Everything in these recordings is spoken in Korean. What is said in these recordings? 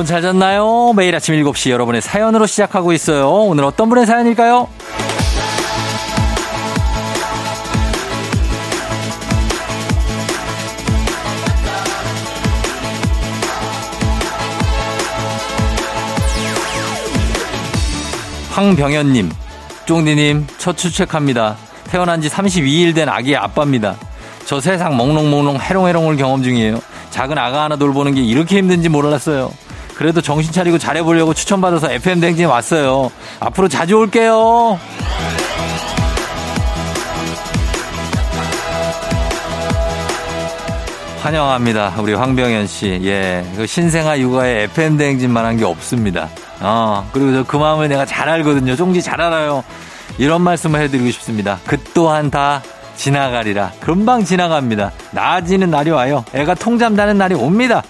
여러분 잘 잤나요? 매일 아침 7시 여러분의 사연으로 시작하고 있어요. 오늘 어떤 분의 사연일까요? 황병현님, 쫑디님, 첫 출첵합니다. 태어난 지 32일 된 아기의 아빠입니다. 저 세상 몽롱몽롱 해롱해롱을 경험 중이에요. 작은 아가 하나 돌보는 게 이렇게 힘든지 몰랐어요. 그래도 정신 차리고 잘해보려고 추천받아서 FM댕진에 왔어요. 앞으로 자주 올게요. 환영합니다. 우리 황병현 씨. 예. 그 신생아 육아에 FM대행진만 한 게 없습니다. 어, 그리고 저 그 마음을 내가 잘 알거든요. 쫑지 잘 알아요. 이런 말씀을 해드리고 싶습니다. 그 또한 다 지나가리라. 금방 지나갑니다. 나아지는 날이 와요. 애가 통잠 자는 날이 옵니다.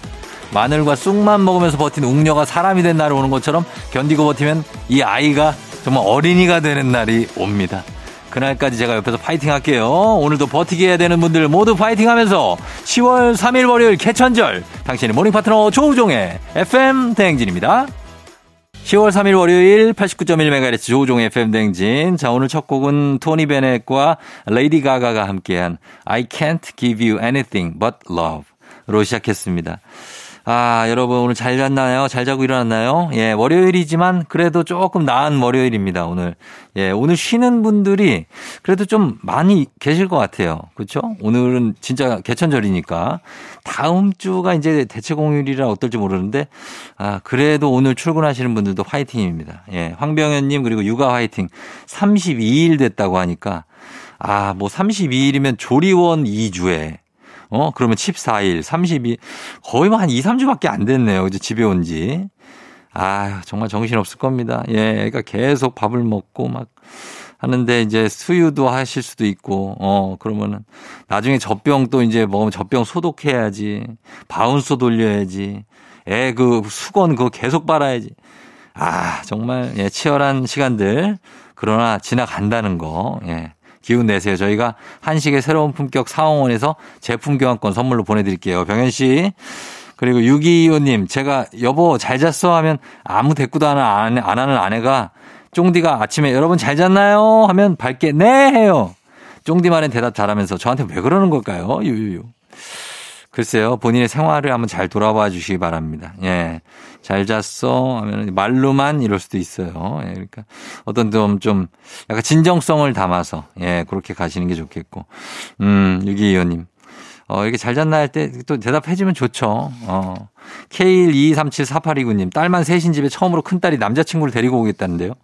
마늘과 쑥만 먹으면서 버틴 웅녀가 사람이 된 날이 오는 것처럼 견디고 버티면 이 아이가 정말 어린이가 되는 날이 옵니다. 그날까지 제가 옆에서 파이팅 할게요. 오늘도 버티게 해야 되는 분들 모두 파이팅 하면서 10월 3일 월요일 개천절 당신의 모닝 파트너 조우종의 FM 대행진입니다. 10월 3일 월요일 89.1MHz 조우종의 FM 대행진. 자, 오늘 첫 곡은 토니 베넷과 레이디 가가가 함께한 I can't give you anything but love로 시작했습니다. 아, 여러분 오늘 잘 잤나요? 잘 자고 일어났나요? 예, 월요일이지만 그래도 조금 나은 월요일입니다, 오늘. 예, 오늘 쉬는 분들이 그래도 좀 많이 계실 것 같아요. 그렇죠? 오늘은 진짜 개천절이니까 다음 주가 이제 대체 공휴일이라 어떨지 모르는데 아, 그래도 오늘 출근하시는 분들도 화이팅입니다. 예, 황병현 님 그리고 육아 화이팅. 32일 됐다고 하니까 아, 뭐 32일이면 조리원 2주에 어, 그러면 14일, 32, 거의 뭐 한 2, 3주밖에 안 됐네요. 이제 집에 온 지. 아 정말 정신없을 겁니다. 예, 그러니까 계속 밥을 먹고 막 하는데 이제 수유도 하실 수도 있고, 어, 그러면은 나중에 젖병 또 이제 먹으면 젖병 소독해야지. 바운스 돌려야지. 애 그 수건 그거 계속 빨아야지. 아, 정말, 예, 치열한 시간들. 그러나 지나간다는 거, 예. 기운 내세요. 저희가 한식의 새로운 품격 사홍원에서 제품 교환권 선물로 보내드릴게요. 병현 씨. 그리고 625님, 제가 여보 잘 잤어 하면 아무 대꾸도 안, 하는 아내가 쫑디가 아침에 여러분 잘 잤나요? 하면 밝게 네 해요. 쫑디만의 대답 잘하면서 저한테 왜 그러는 걸까요? 유유유. 글쎄요, 본인의 생활을 한번 잘 돌아봐 주시기 바랍니다. 예. 잘 잤어? 하면 말로만 이럴 수도 있어요. 예. 그러니까 어떤 좀, 좀 약간 진정성을 담아서, 예, 그렇게 가시는 게 좋겠고. 음, 622호님. 어, 이렇게 잘 잤나 할 때 또 대답해주면 좋죠. 어. K122374829님, 딸만 셋인 집에 처음으로 큰딸이 남자친구를 데리고 오겠다는데요.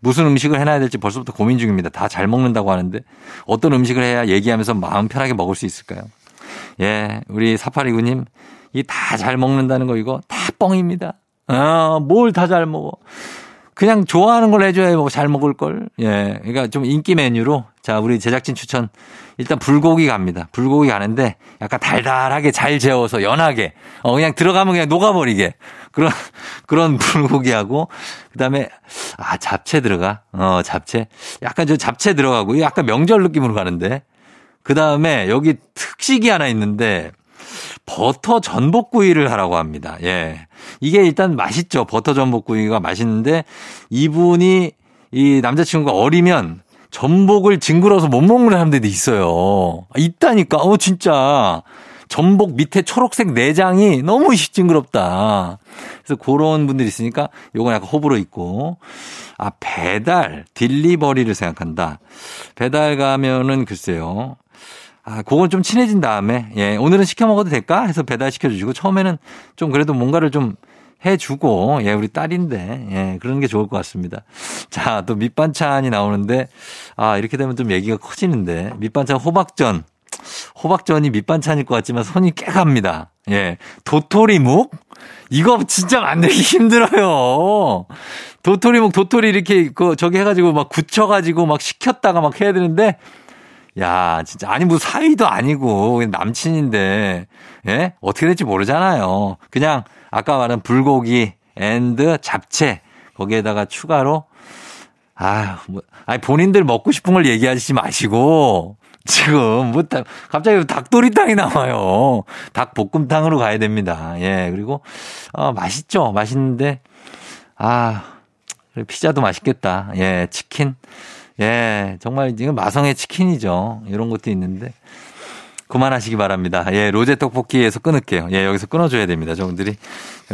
무슨 음식을 해놔야 될지 벌써부터 고민 중입니다. 다 잘 먹는다고 하는데 어떤 음식을 해야 얘기하면서 마음 편하게 먹을 수 있을까요? 예, 우리 4829님, 이 다 잘 먹는다는 거 이거 다 뻥입니다. 어, 뭘다 잘 먹어. 그냥 좋아하는 걸 해줘야 뭐 잘 먹을 걸. 예. 그러니까 좀 인기 메뉴로 자, 우리 제작진 추천 일단 불고기 갑니다. 불고기 가는데 약간 달달하게 잘 재워서 연하게 어 그냥 들어가면 그냥 녹아버리게 그런 그런 불고기하고 그 다음에 아 잡채 들어가. 어, 잡채. 약간 저 잡채 들어가고 약간 명절 느낌으로 가는데 그 다음에 여기 특식이 하나 있는데 버터 전복구이를 하라고 합니다. 예. 이게 일단 맛있죠. 버터 전복구이가 맛있는데 이분이 이 남자친구가 어리면 전복을 징그러서 못 먹는 사람들도 있어요. 있다니까. 어, 진짜. 전복 밑에 초록색 내장이 너무 징그럽다. 그래서 그런 분들이 있으니까 요건 약간 호불호 있고. 아, 배달, 딜리버리를 생각한다. 배달 가면은 글쎄요. 아, 그건 좀 친해진 다음에, 예, 오늘은 시켜 먹어도 될까? 해서 배달시켜 주시고, 처음에는 좀 그래도 뭔가를 좀 해주고, 예, 우리 딸인데, 예, 그런 게 좋을 것 같습니다. 자, 또 밑반찬이 나오는데, 아, 이렇게 되면 좀 얘기가 커지는데, 밑반찬 호박전. 호박전이 밑반찬일 것 같지만 손이 꽤 갑니다. 예. 도토리묵? 이거 진짜 만들기 힘들어요. 도토리묵, 도토리 이렇게, 그, 저기 해가지고 막 굳혀가지고 막 식혔다가 막 해야 되는데, 야, 진짜. 아니, 뭐 사위도 아니고, 남친인데, 예? 어떻게 될지 모르잖아요. 그냥, 아까 말한 불고기, and 잡채, 거기에다가 추가로, 아유, 뭐, 아니, 본인들 먹고 싶은 걸 얘기하지 마시고, 지금 뭐 갑자기 닭도리탕이 나와요. 닭볶음탕으로 가야 됩니다. 예 그리고 어, 맛있죠. 맛있는데 아 피자도 맛있겠다. 예 치킨 예 정말 지금 마성의 치킨이죠. 이런 것도 있는데 그만하시기 바랍니다. 예, 로제 떡볶이에서 끊을게요. 예, 여기서 끊어줘야 됩니다. 저분들이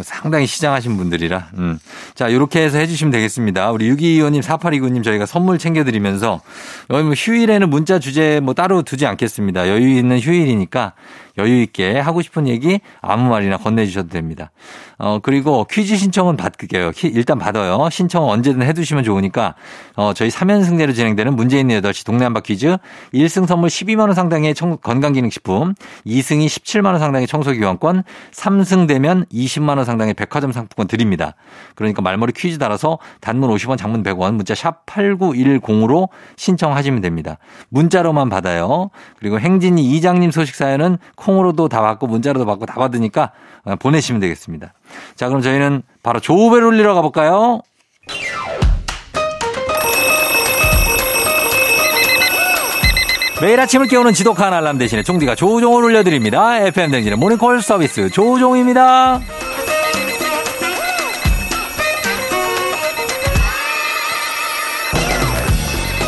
상당히 시장하신 분들이라. 음. 자, 이렇게 해서 해주시면 되겠습니다. 우리 6225님, 4829님 저희가 선물 챙겨드리면서 여기 뭐 휴일에는 문자 주제 뭐 따로 두지 않겠습니다. 여유 있는 휴일이니까 여유 있게 하고 싶은 얘기 아무 말이나 건네주셔도 됩니다. 어, 그리고 퀴즈 신청은 받게요. 일단 받아요. 신청 언제든 해두시면 좋으니까, 어, 저희 3연승제로 진행되는 있는 8시 동네 한바 퀴즈 1승 선물 12만원 상당의 청, 건강기능식품, 2승이 17만원 상당의 청소기관권, 3승 되면 20만원 상당의 백화점 상품권 드립니다. 그러니까 말머리 퀴즈 달아서 단문 50원, 장문 100원, 문자 샵 8910으로 신청하시면 됩니다. 문자로만 받아요. 그리고 행진이 이장님 소식 사연은 콩으로도 다 받고 문자로도 받고 다 받으니까 어, 보내시면 되겠습니다. 자, 그럼 저희는 바로 조우벨 울리러 가볼까요? 매일 아침을 깨우는 지독한 알람 대신에 종디가 조우종을 울려드립니다. FM 댕진의 모닝콜 서비스 조우종입니다.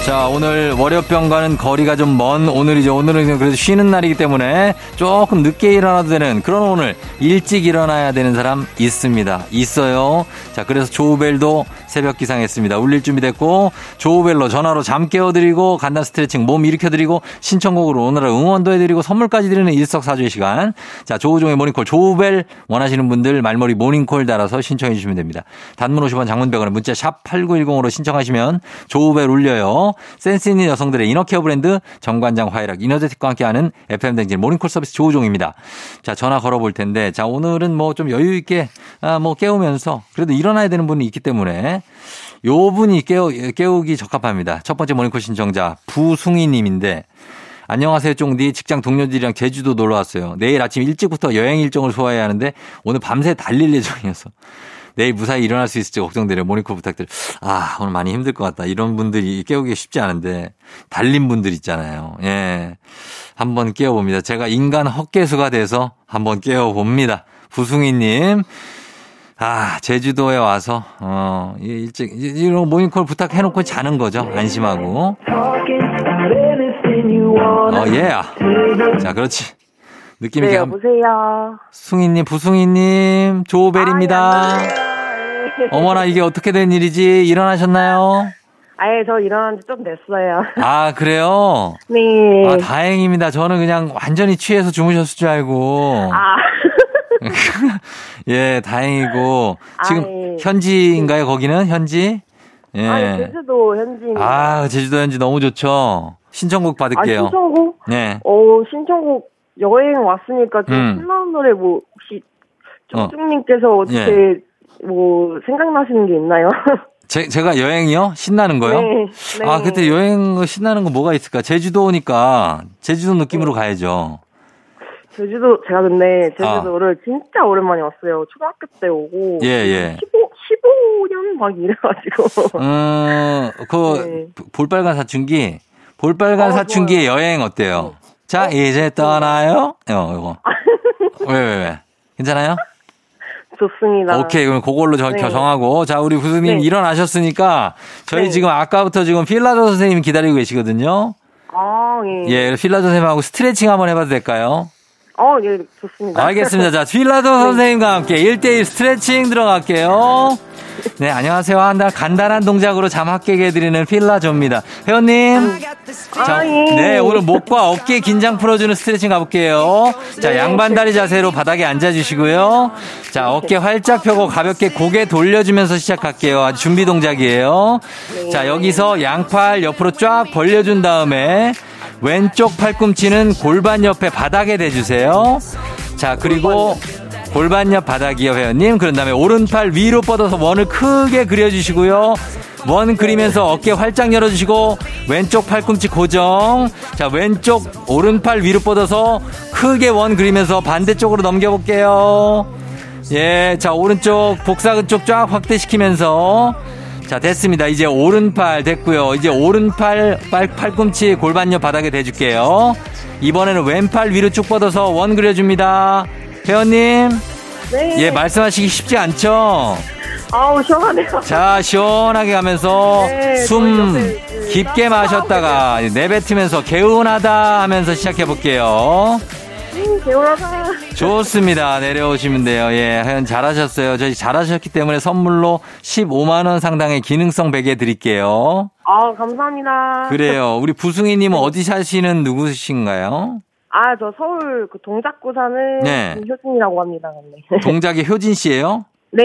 자, 오늘 월요병과는 거리가 좀 먼 오늘이죠. 오늘은 그래도 쉬는 날이기 때문에 조금 늦게 일어나도 되는 그런 오늘 일찍 일어나야 되는 사람 있습니다. 있어요. 자, 그래서 조우벨도 새벽 기상했습니다. 울릴 준비 됐고 조우벨로 전화로 잠 깨워드리고 간단 스트레칭 몸 일으켜드리고 신청곡으로 오늘은 응원도 해드리고 선물까지 드리는 일석사조의 시간. 자, 조우종의 모닝콜 조우벨 원하시는 분들 말머리 모닝콜 달아서 신청해 주시면 됩니다. 단문 50원 장문 100원에 문자 샵 8910으로 신청하시면 조우벨 울려요. 센스 있는 여성들의 inner care 브랜드 정관장 화애락 이너제틱과 함께하는 FM대행진 모닝콜 서비스 조우종입니다. 자, 전화 걸어볼 텐데 자, 오늘은 뭐 좀 여유 있게 아, 뭐 깨우면서 그래도 일어나야 되는 분이 있기 때문에 요 분이 깨우, 깨우기 적합합니다. 첫 번째 모닝콜 신청자 부숭이 님인데 안녕하세요, 쫑디. 직장 동료들이랑 제주도 놀러 왔어요. 내일 아침 일찍부터 여행 일정을 소화해야 하는데 오늘 밤새 달릴 예정이어서 내일 무사히 일어날 수 있을지 걱정되네요. 모닝콜 부탁드려. 아, 오늘 많이 힘들 것 같다. 이런 분들이 깨우기 쉽지 않은데 달린 분들 있잖아요. 예. 한번 깨워봅니다. 제가 인간 헛개수가 돼서 한번 깨워봅니다. 부승희 님. 아, 제주도에 와서, 어, 일찍, 이런 모닝콜 부탁해놓고 자는 거죠. 안심하고. 어, 예. Yeah. 자, 그렇지. 느낌 있게. 네, 여보세요. 숭이님, 부숭이님, 조벨입니다. 아, 어머나, 이게 어떻게 된 일이지? 일어나셨나요? 아예, 저 일어난 지 좀 됐어요. 아, 그래요? 네. 아, 다행입니다. 저는 그냥 완전히 취해서 주무셨을 줄 알고. 아. 예, 다행이고. 지금 아, 예. 현지인가요, 거기는? 현지? 예. 아, 제주도 현지. 아, 제주도 현지 너무 좋죠. 신청곡 받을게요. 아, 신청곡? 네. 어, 신청곡 여행 왔으니까 좀 음. 신나는 노래 뭐 혹시 쪽중님께서 어. 떻게 예. 뭐 생각나시는 게 있나요? 제, 제가 여행이요? 신나는 거요? 네, 네. 아, 그때 여행 신나는 거 뭐가 있을까? 제주도 오니까 제주도 느낌으로 네. 가야죠. 제주도 제가 근데 제주도를 아. 진짜 오랜만에 왔어요. 초등학교 때 오고 예, 예. 15 15년 막 이래 가지고. 음, 그 네. 볼빨간 사춘기 볼빨간 어, 사춘기의 좋아요. 여행 어때요? 네. 자, 어? 이제 떠나요? 어, 이거. 왜, 왜, 왜? 괜찮아요? 좋습니다. 오케이. 그럼 그걸로 저, 네. 정하고. 자, 우리 부수님 네. 일어나셨으니까 저희 네. 지금 아까부터 지금 필라조 선생님 기다리고 계시거든요. 아, 예. 예, 필라조 선생님하고 스트레칭 한번 해봐도 될까요? 어, 예, 좋습니다. 알겠습니다. 자, 필라조 네. 선생님과 함께 1대1 스트레칭 들어갈게요. 네, 안녕하세요. 한달 간단한 동작으로 잠 깨게 해드리는 필라조입니다. 회원님. 자, 네, 오늘 목과 어깨 긴장 풀어주는 스트레칭 가볼게요. 자, 네. 양반다리 자세로 바닥에 앉아주시고요. 자, 어깨 활짝 펴고 가볍게 고개 돌려주면서 시작할게요. 아주 준비 동작이에요. 자, 여기서 양팔 옆으로 쫙 벌려준 다음에 왼쪽 팔꿈치는 골반 옆에 바닥에 대주세요. 자, 그리고 골반 옆 바닥이요, 회원님. 그런 다음에 오른팔 위로 뻗어서 원을 크게 그려주시고요. 원 그리면서 어깨 활짝 열어주시고 왼쪽 팔꿈치 고정. 자, 왼쪽 오른팔 위로 뻗어서 크게 원 그리면서 반대쪽으로 넘겨볼게요. 예, 자, 오른쪽 복사근 쪽 쫙 확대시키면서 자, 됐습니다. 이제 오른팔 됐고요. 이제 오른팔 팔, 팔꿈치 골반옆 바닥에 대줄게요. 이번에는 왼팔 위로 쭉 뻗어서 원 그려줍니다. 회원님. 네. 예, 말씀하시기 쉽지 않죠? 아우, 시원하네요. 자, 시원하게 가면서 네, 숨 깊게 마셨다가 내뱉으면서 개운하다 하면서 시작해 볼게요. 개운하다. 좋습니다. 내려오시면 돼요. 예, 하연 잘하셨어요. 저희 잘하셨기 때문에 선물로 15만 원 상당의 기능성 베개 드릴게요. 아, 감사합니다. 그래요. 우리 부승희님은 어디 사시는 누구신가요? 아, 저 서울 그 동작구 사는 네. 효진이라고 합니다. 네. 동작의 효진 씨예요? 네.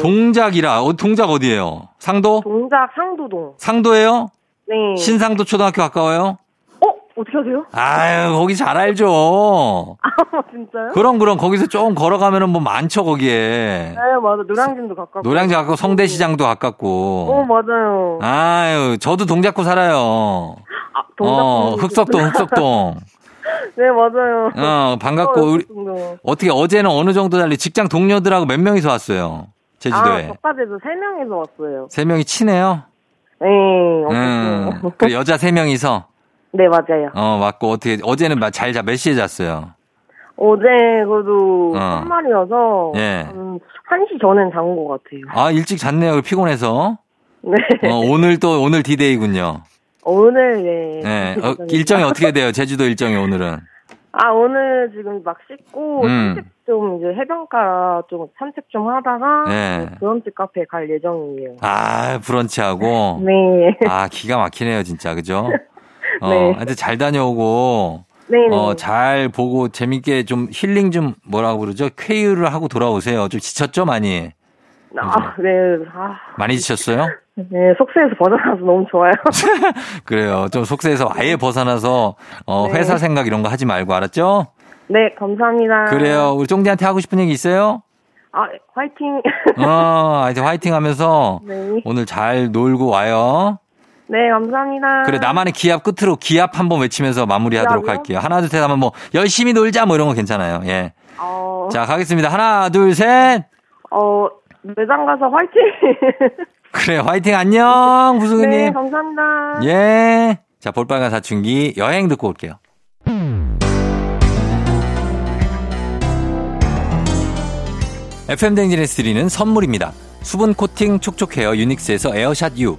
동작이라, 어, 동작 어디예요? 상도? 동작 상도동. 상도예요? 네. 신상도 초등학교 가까워요? 어떻게 하세요? 아유, 거기 잘 알죠. 아, 진짜요? 그럼, 그럼, 거기서 조금 걸어가면은 뭐 많죠, 거기에. 네, 맞아. 노량진도 가깝고. 노량진 가깝고, 성대시장도 가깝고. 어, 맞아요. 아유, 저도 동작구 살아요. 아, 동작구. 어, 흑석동, 흑석동. 네, 맞아요. 어, 반갑고, 어, 우리, 어떻게 어제는 어느 정도 달리 직장 동료들하고 몇 명이서 왔어요? 제주도에. 아, 저까지도 세 명이서 왔어요. 세 명이 친해요? 네, 음, 그 여자 세 명이서? 네, 맞아요. 어, 맞고, 어떻게, 어제는 잘 자, 몇 시에 잤어요? 어제, 그래도, 어. 한말이어서, 예. 한 1시 전엔 잔 것 같아요. 아, 일찍 잤네요. 피곤해서. 네. 어, 오늘 또, 오늘 디데이군요. 오늘, 네. 네. 어, 일정이 어떻게 돼요? 제주도 일정이 오늘은? 아, 오늘 지금 막 씻고, 음. 산책 좀, 이제 해변가 좀 산책 좀 하다가, 네. 브런치 카페 갈 예정이에요. 아, 브런치하고? 네. 아, 기가 막히네요, 진짜. 그죠? 어, 네. 하여튼 잘 다녀오고. 네. 어, 잘 보고 재밌게 좀 힐링 좀 뭐라고 그러죠? 쾌유를 하고 돌아오세요. 좀 지쳤죠, 많이? 아, 네. 아. 많이 지쳤어요? 네, 속세에서 벗어나서 너무 좋아요. 그래요. 좀 속세에서 아예 벗어나서 어, 네. 회사 생각 이런 거 하지 말고 알았죠? 네, 감사합니다. 그래요. 우리 쫑디한테 하고 싶은 얘기 있어요? 아, 화이팅. 어, 하여튼 화이팅 하면서 네. 오늘 잘 놀고 와요. 네, 감사합니다. 그래, 나만의 기합 끝으로 기합 한번 외치면서 마무리하도록 기합이요? 할게요. 하나, 둘, 셋 하면 뭐, 열심히 놀자 뭐 이런 거 괜찮아요. 예. 어... 자, 가겠습니다. 하나, 둘, 셋. 어, 매장 가서 화이팅! 그래, 화이팅 안녕, 부승우님. 네, 감사합니다. 예. 자, 볼빨간 사춘기 여행 듣고 올게요. FM 댕진에스 드리는 선물입니다. 수분 코팅 촉촉 헤어 유닉스에서 에어샷 U.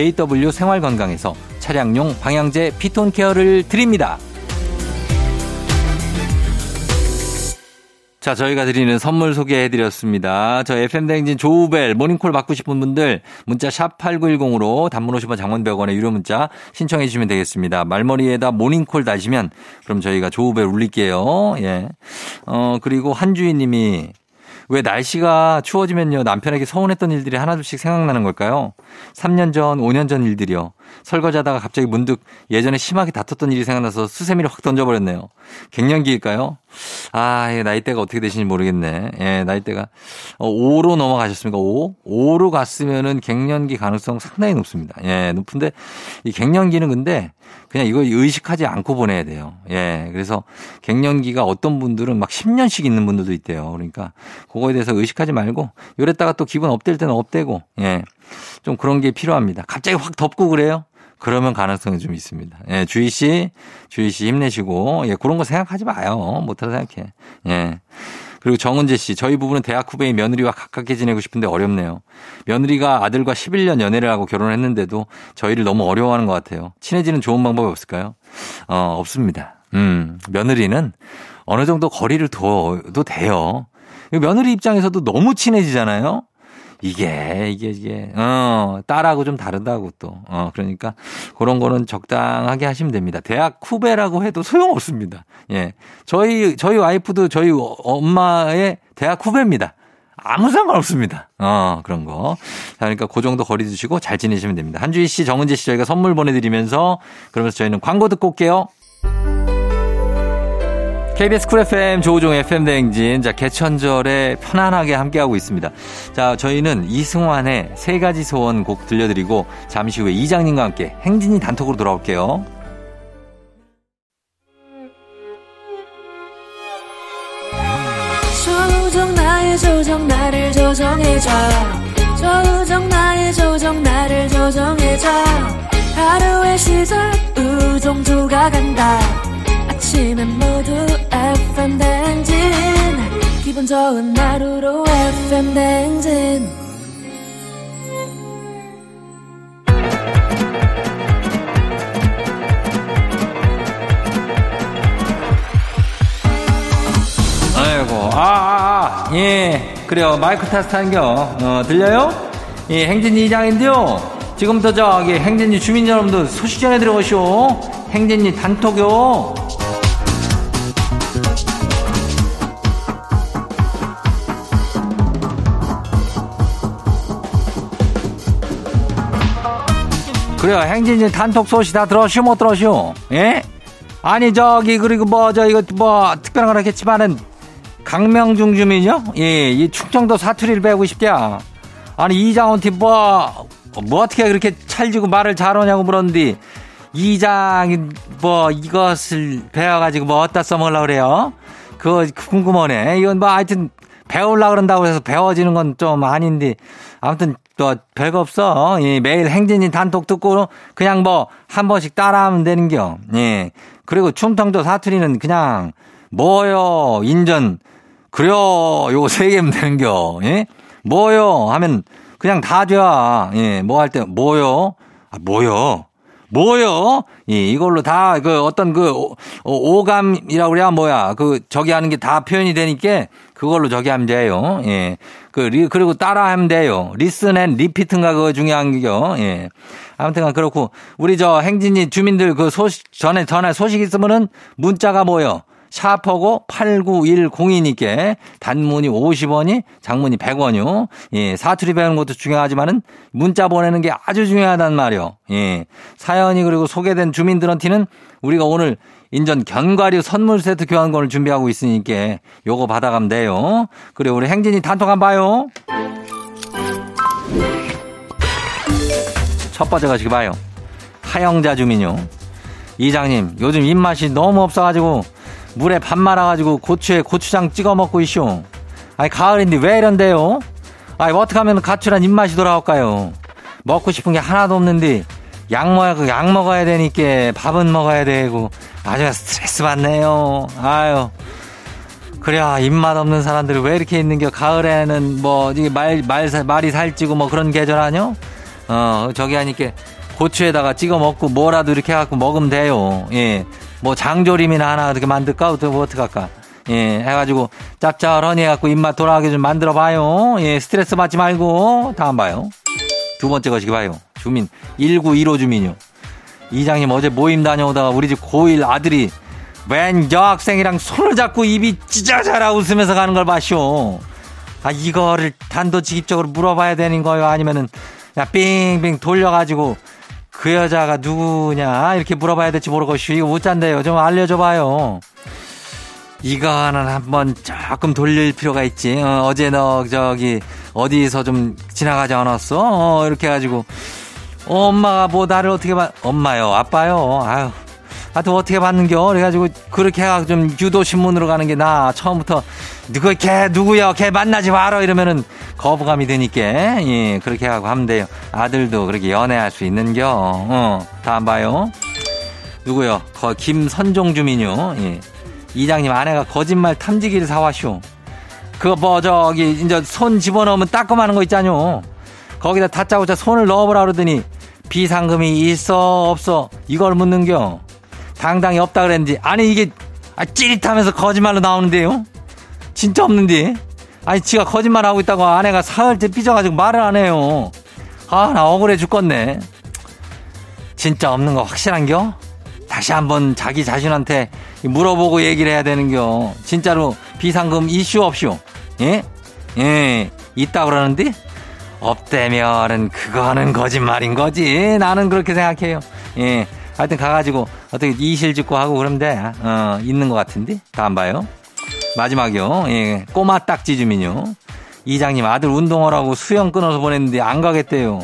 JW 생활건강에서 차량용 방향제 피톤 케어를 드립니다. 자, 저희가 드리는 선물 소개해드렸습니다. 저 FM대행진 조우벨 모닝콜 받고 싶은 분들 문자 샵 8910으로 단문 50원 장문 100원의 유료 문자 신청해 주시면 되겠습니다. 말머리에다 모닝콜 다시면 그럼 저희가 조우벨 울릴게요. 예. 어, 그리고 한주희 님이 왜 날씨가 추워지면요 남편에게 서운했던 일들이 하나둘씩 생각나는 걸까요? 3년 전, 5년 전 일들이요. 설거지하다가 갑자기 문득 예전에 심하게 다퉜던 일이 생각나서 수세미를 확 던져버렸네요. 갱년기일까요? 아, 예, 나이대가 어떻게 되시는지 모르겠네. 예, 나이대가. 어, 5로 넘어가셨습니까? 5? 5로 갔으면은 갱년기 가능성 상당히 높습니다. 예, 높은데 이 갱년기는 근데 그냥 이거 의식하지 않고 보내야 돼요. 예, 그래서 갱년기가 어떤 분들은 막 10년씩 있는 분들도 있대요. 그러니까 그거에 대해서 의식하지 말고 요랬다가 또 기분 업될 때는 업되고, 예. 좀 그런 게 필요합니다. 갑자기 확 덥고 그래요? 그러면 가능성이 좀 있습니다. 예, 주희 씨, 주희 씨 힘내시고, 예, 그런 거 생각하지 마요. 못하다 생각해. 예. 그리고 정은재 씨, 저희 부부는 대학 후배인 며느리와 가깝게 지내고 싶은데 어렵네요. 며느리가 아들과 11년 연애를 하고 결혼을 했는데도 저희를 너무 어려워하는 것 같아요. 친해지는 좋은 방법이 없을까요? 어, 없습니다. 음, 며느리는 어느 정도 거리를 둬도 돼요. 며느리 입장에서도 너무 친해지잖아요? 이게, 이게, 이게, 어, 딸하고 좀 다르다고 또. 어, 그러니까 그런 거는 적당하게 하시면 됩니다. 대학 후배라고 해도 소용없습니다. 예. 저희, 저희 와이프도 저희 엄마의 대학 후배입니다. 아무 상관없습니다. 어, 그런 거. 자, 그러니까 그 정도 거리 두시고 잘 지내시면 됩니다. 한주희 씨, 정은재 씨 저희가 선물 보내드리면서 그러면서 저희는 광고 듣고 올게요. KBS 쿨 FM 조우종 FM 대행진. 자, 개천절에 편안하게 함께하고 있습니다. 자, 저희는 이승환의 세 가지 소원 곡 들려드리고 잠시 후에 이장님과 함께 행진이 단톡으로 돌아올게요. 조우종 나의 조정 나를 조정해줘. 조우종 나의 조정 나를 조정해줘. 하루의 시절 우종조가 간다. 아침엔 모두 FM 댕진. 기분 좋은 하루로 FM 댕진. 아이고 아아 아, 아, 예 그래요. 마이크 테스트 한겨. 어, 들려요? 예 행진이 이장인데요. 지금부터 저기 행진이 주민 여러분들 소식 전해 들어오시오. 행진이 단톡요 그래요. 행진이 단톡 소식 다 들었슈, 못 들었슈? 예? 아니, 저기, 그리고 뭐, 저, 이거 뭐, 특별한 건 하겠지만은, 강명중 주민요? 예, 이 충청도 사투리를 배우고 싶대요. 아니, 이장원 팀 뭐, 뭐 어떻게 그렇게 찰지고 말을 잘하냐고 물었는데, 이장이 뭐, 이것을 배워가지고 뭐, 어디다 써먹으려고 그래요? 그거 궁금하네. 이건 뭐, 하여튼, 배우려고 그런다고 해서 배워지는 건 좀 아닌데, 아무튼 또 별거 없어. 예, 매일 행진이 단톡 듣고 그냥 뭐 한 번씩 따라하면 되는겨. 예. 그리고 충청도 사투리는 그냥 뭐요 인전 그려 요거 세 개면 되는겨. 예. 뭐요 하면 그냥 다 돼. 예. 뭐 할 때 뭐요? 아, 뭐요? 뭐요? 예, 이걸로 다 그 어떤 그 오 감이라고 그래야 뭐야. 그 저기 하는 게 다 표현이 되니까 그걸로 저기 하면 돼요. 예. 그, 리, 그리고 따라 하면 돼요. listen and repeat인가 그거 중요한 게요. 예. 아무튼 그렇고, 우리 저 행진이 주민들 그 소식, 전에 전에 소식 있으면은 문자가 뭐요? 샤퍼고 89102니께 단문이 50원이 장문이 100원이요. 예, 사투리 배우는 것도 중요하지만은 문자 보내는 게 아주 중요하단 말이요. 예. 사연이 그리고 소개된 주민들한테는 우리가 오늘 인전 견과류 선물 세트 교환권을 준비하고 있으니까 요거 받아가면 돼요. 그리고 우리 행진이 단톡 한번 봐요. 첫 번째 가시기 봐요. 하영자 주민요. 이장님, 요즘 입맛이 너무 없어가지고 물에 밥 말아가지고 고추에 고추장 찍어 먹고 있쇼. 아니, 가을인데 왜 이런데요? 아니, 어떻게 하면 가출한 입맛이 돌아올까요? 먹고 싶은 게 하나도 없는데 약 먹어야, 약 먹어야 되니까 밥은 먹어야 되고 아주 스트레스 받네요. 아유. 그래야 입맛 없는 사람들이 왜 이렇게 있는겨? 가을에는 뭐 이게 말, 말 말이 살찌고 뭐 그런 계절 아니요? 어 저기 하니까 고추에다가 찍어 먹고 뭐라도 이렇게 해갖고 먹으면 돼요. 예. 뭐 장조림이나 하나 이렇게 만들까? 뭐 어떡할까? 예, 해가지고 짭짤하니 해갖고 입맛 돌아가게 좀 만들어 봐요. 예, 스트레스 받지 말고 다음 봐요. 두 번째 것이기 봐요. 주민 1915 주민요. 이장님 어제 모임 다녀오다가 우리 집 고1 아들이 웬 여학생이랑 손을 잡고 입이 찢어져라 웃으면서 가는 걸 봐쇼. 아, 이거를 단도직입적으로 물어봐야 되는 거요? 아니면은, 야, 빙빙 돌려가지고, 그 여자가 누구냐 이렇게 물어봐야 될지 모르겠슈. 이거 못 잔대요. 좀 알려줘봐요. 이거는 한번 조금 돌릴 필요가 있지. 어, 제너 저기 어디서 좀 지나가지 않았어? 어, 이렇게 해가지고 어, 엄마가 뭐 나를 어떻게 봐? 엄마요, 아빠요. 아유. 하여튼 어떻게 받는겨? 그래가지고 그렇게 해가 좀 유도 신문으로 가는 게 나 처음부터 누구 걔 누구야? 걔 만나지 마라 이러면은 거부감이 드니까 예 그렇게 하고 하면 돼요. 아들도 그렇게 연애할 수 있는겨. 어 다음 봐요. 누구요? 거 김선종 주민요. 예. 이장님 아내가 거짓말 탐지기를 사왔쇼. 그거 뭐 저기 이제 손 집어넣으면 따끔하는 거 있잖요. 거기다 다짜고짜 손을 넣어보라 그러더니 비상금이 있어 없어 이걸 묻는겨. 당당히 없다 그랬는지 아니 이게 아, 찌릿하면서 거짓말로 나오는데요. 진짜 없는데. 아니 지가 거짓말하고 있다고 아내가 사흘째 삐져가지고 말을 안 해요. 아 나 억울해 죽겠네. 진짜 없는 거 확실한겨? 다시 한번 자기 자신한테 물어보고 얘기를 해야 되는겨. 진짜로 비상금 이슈 없쇼? 예? 예, 있다 그러는데? 없대면은 그거는 거짓말인 거지. 나는 그렇게 생각해요. 예. 하여튼 가가지고 어떻게 이실 짓고 하고 돼. 어, 있는 것 같은데? 다음 봐요. 마지막이요. 예. 꼬마 딱지 주민요. 이장님 아들 운동하라고 수영 끊어서 보냈는데 안 가겠대요.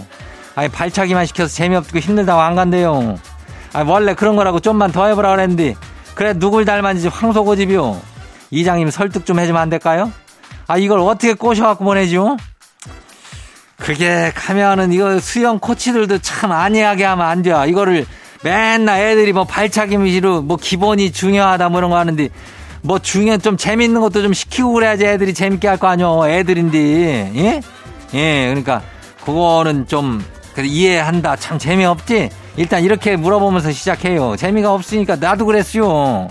아니 발차기만 시켜서 재미없고 힘들다고 안 간대요. 아니 원래 그런 거라고 좀만 더 해보라 그랬는데 그래 누굴 닮았는지 황소고집이요. 이장님 설득 좀 해주면 안 될까요? 아 이걸 어떻게 꼬셔갖고 보내죠? 그게 가면은 이거 수영 코치들도 참 안이하게 하면 안 돼. 이거를 맨날 애들이 뭐 발차기 미시로 뭐 기본이 중요하다 뭐 이런 거 하는데 뭐 중요한 좀 재밌는 것도 좀 시키고 그래야지 애들이 재밌게 할 거 아니요. 애들인데. 예? 예, 그러니까 그거는 좀 이해한다. 참 재미없지? 일단 이렇게 물어보면서 시작해요. 재미가 없으니까 나도 그랬어요.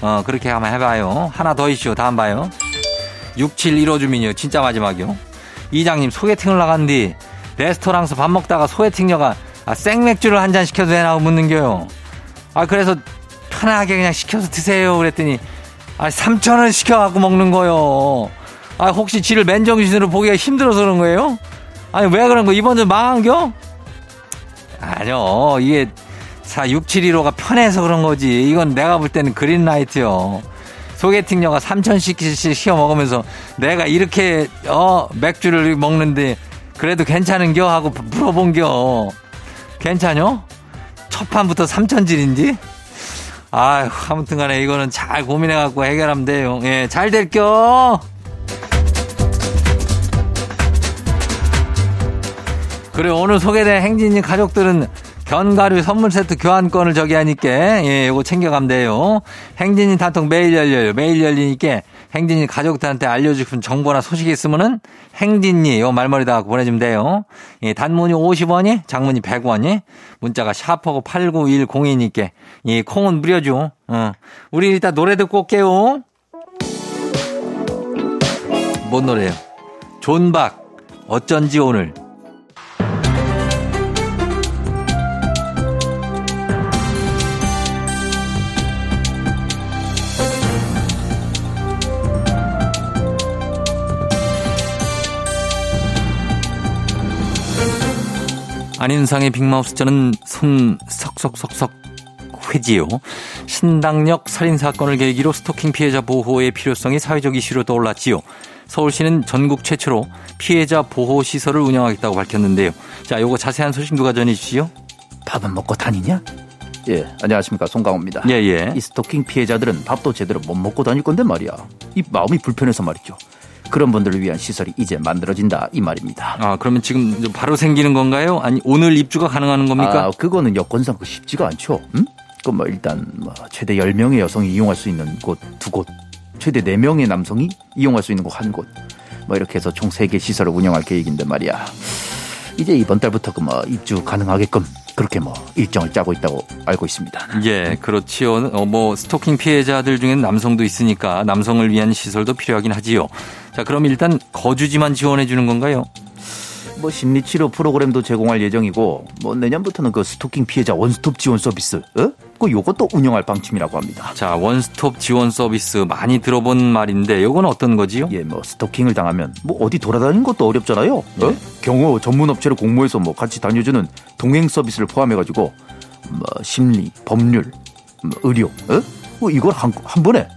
어, 그렇게 한번 해봐요. 하나 더 이슈. 다음 봐요. 6715 주민이요. 진짜 마지막이요. 이장님 소개팅을 나간뒤 레스토랑에서 밥 먹다가 소개팅녀가 아, 생맥주를 한 잔 시켜도 되나 고 묻는겨요. 아, 그래서 편하게 그냥 시켜서 드세요. 그랬더니, 아, 3천 원 시켜갖고 먹는 거요. 아, 혹시 지를 맨정신으로 보기가 힘들어서 그런 거예요? 아니, 왜 그런 거? 이번 주 망한겨? 아니요. 이게, 4, 6, 7, 1호가 편해서 그런 거지. 이건 내가 볼 때는 그린라이트요. 소개팅녀가 3천씩 시켜 먹으면서 내가 이렇게, 어, 맥주를 먹는데 그래도 괜찮은겨? 하고 물어본겨. 괜찮요? 첫 판부터 3천질인지? 아휴, 아무튼 간에 이거는 잘 고민해갖고 해결하면 돼요. 예, 잘 될겨! 그래, 오늘 소개된 행진이 가족들은 견과류 선물 세트 교환권을 저기 하니까, 예, 이거 챙겨가면 돼요. 행진이 단통 매일 열려요. 매일 열리니까 행진이 가족들한테 알려주고 싶은 정보나 소식이 있으면은 행진이 요 말머리다가 보내주면 돼요. 예, 단문이 50원이, 장문이 100원이, 문자가 샤퍼고 89102니까, 예, 콩은 무려죠. 어. 우리 일단 노래 듣고 올게요. 뭔 노래예요? 존박, 어쩐지 오늘. 안인상의 빅마우스 저는 손 석석석석 회지요. 신당역 살인사건을 계기로 스토킹 피해자 보호의 필요성이 사회적 이슈로 떠올랐지요. 서울시는 전국 최초로 피해자 보호 시설을 운영하겠다고 밝혔는데요. 자, 요거 자세한 소식 누가 전해 주시죠? 밥은 먹고 다니냐? 예, 안녕하십니까. 송강호입니다. 예, 예. 이 스토킹 피해자들은 밥도 제대로 못 먹고 다닐 건데 말이야. 이 마음이 불편해서 말이죠. 그런 분들을 위한 시설이 이제 만들어진다 이 말입니다. 아 그러면 지금 바로 생기는 건가요? 아니 오늘 입주가 가능한 겁니까? 아 그거는 여건상 그 쉽지가 않죠. 음? 그뭐 일단 뭐 최대 10명의 여성이 이용할 수 있는 곳 두 곳, 최대 4명의 남성이 이용할 수 있는 곳 한 곳, 뭐 이렇게 해서 총 3개 시설을 운영할 계획인데 말이야. 이제 이번 달부터 그뭐 입주 가능하게끔 그렇게 뭐 일정을 짜고 있다고 알고 있습니다. 예, 그렇지요. 어, 뭐 스토킹 피해자들 중에는 남성도 있으니까 남성을 위한 시설도 필요하긴 하지요. 자, 그럼 일단 거주지만 지원해 주는 건가요? 뭐 심리치료 프로그램도 제공할 예정이고 뭐 내년부터는 그 스토킹 피해자 원스톱 지원 서비스 어? 그 요것도 운영할 방침이라고 합니다. 자 원스톱 지원 서비스 많이 들어본 말인데 요건 어떤 거지요? 예, 뭐 스토킹을 당하면 뭐 어디 돌아다니는 것도 어렵잖아요. 어? 네. 경호 전문 업체를 공모해서 뭐 같이 다녀주는 동행 서비스를 포함해가지고 뭐 심리, 법률, 뭐 의료, 어? 뭐 이걸 한, 한 번에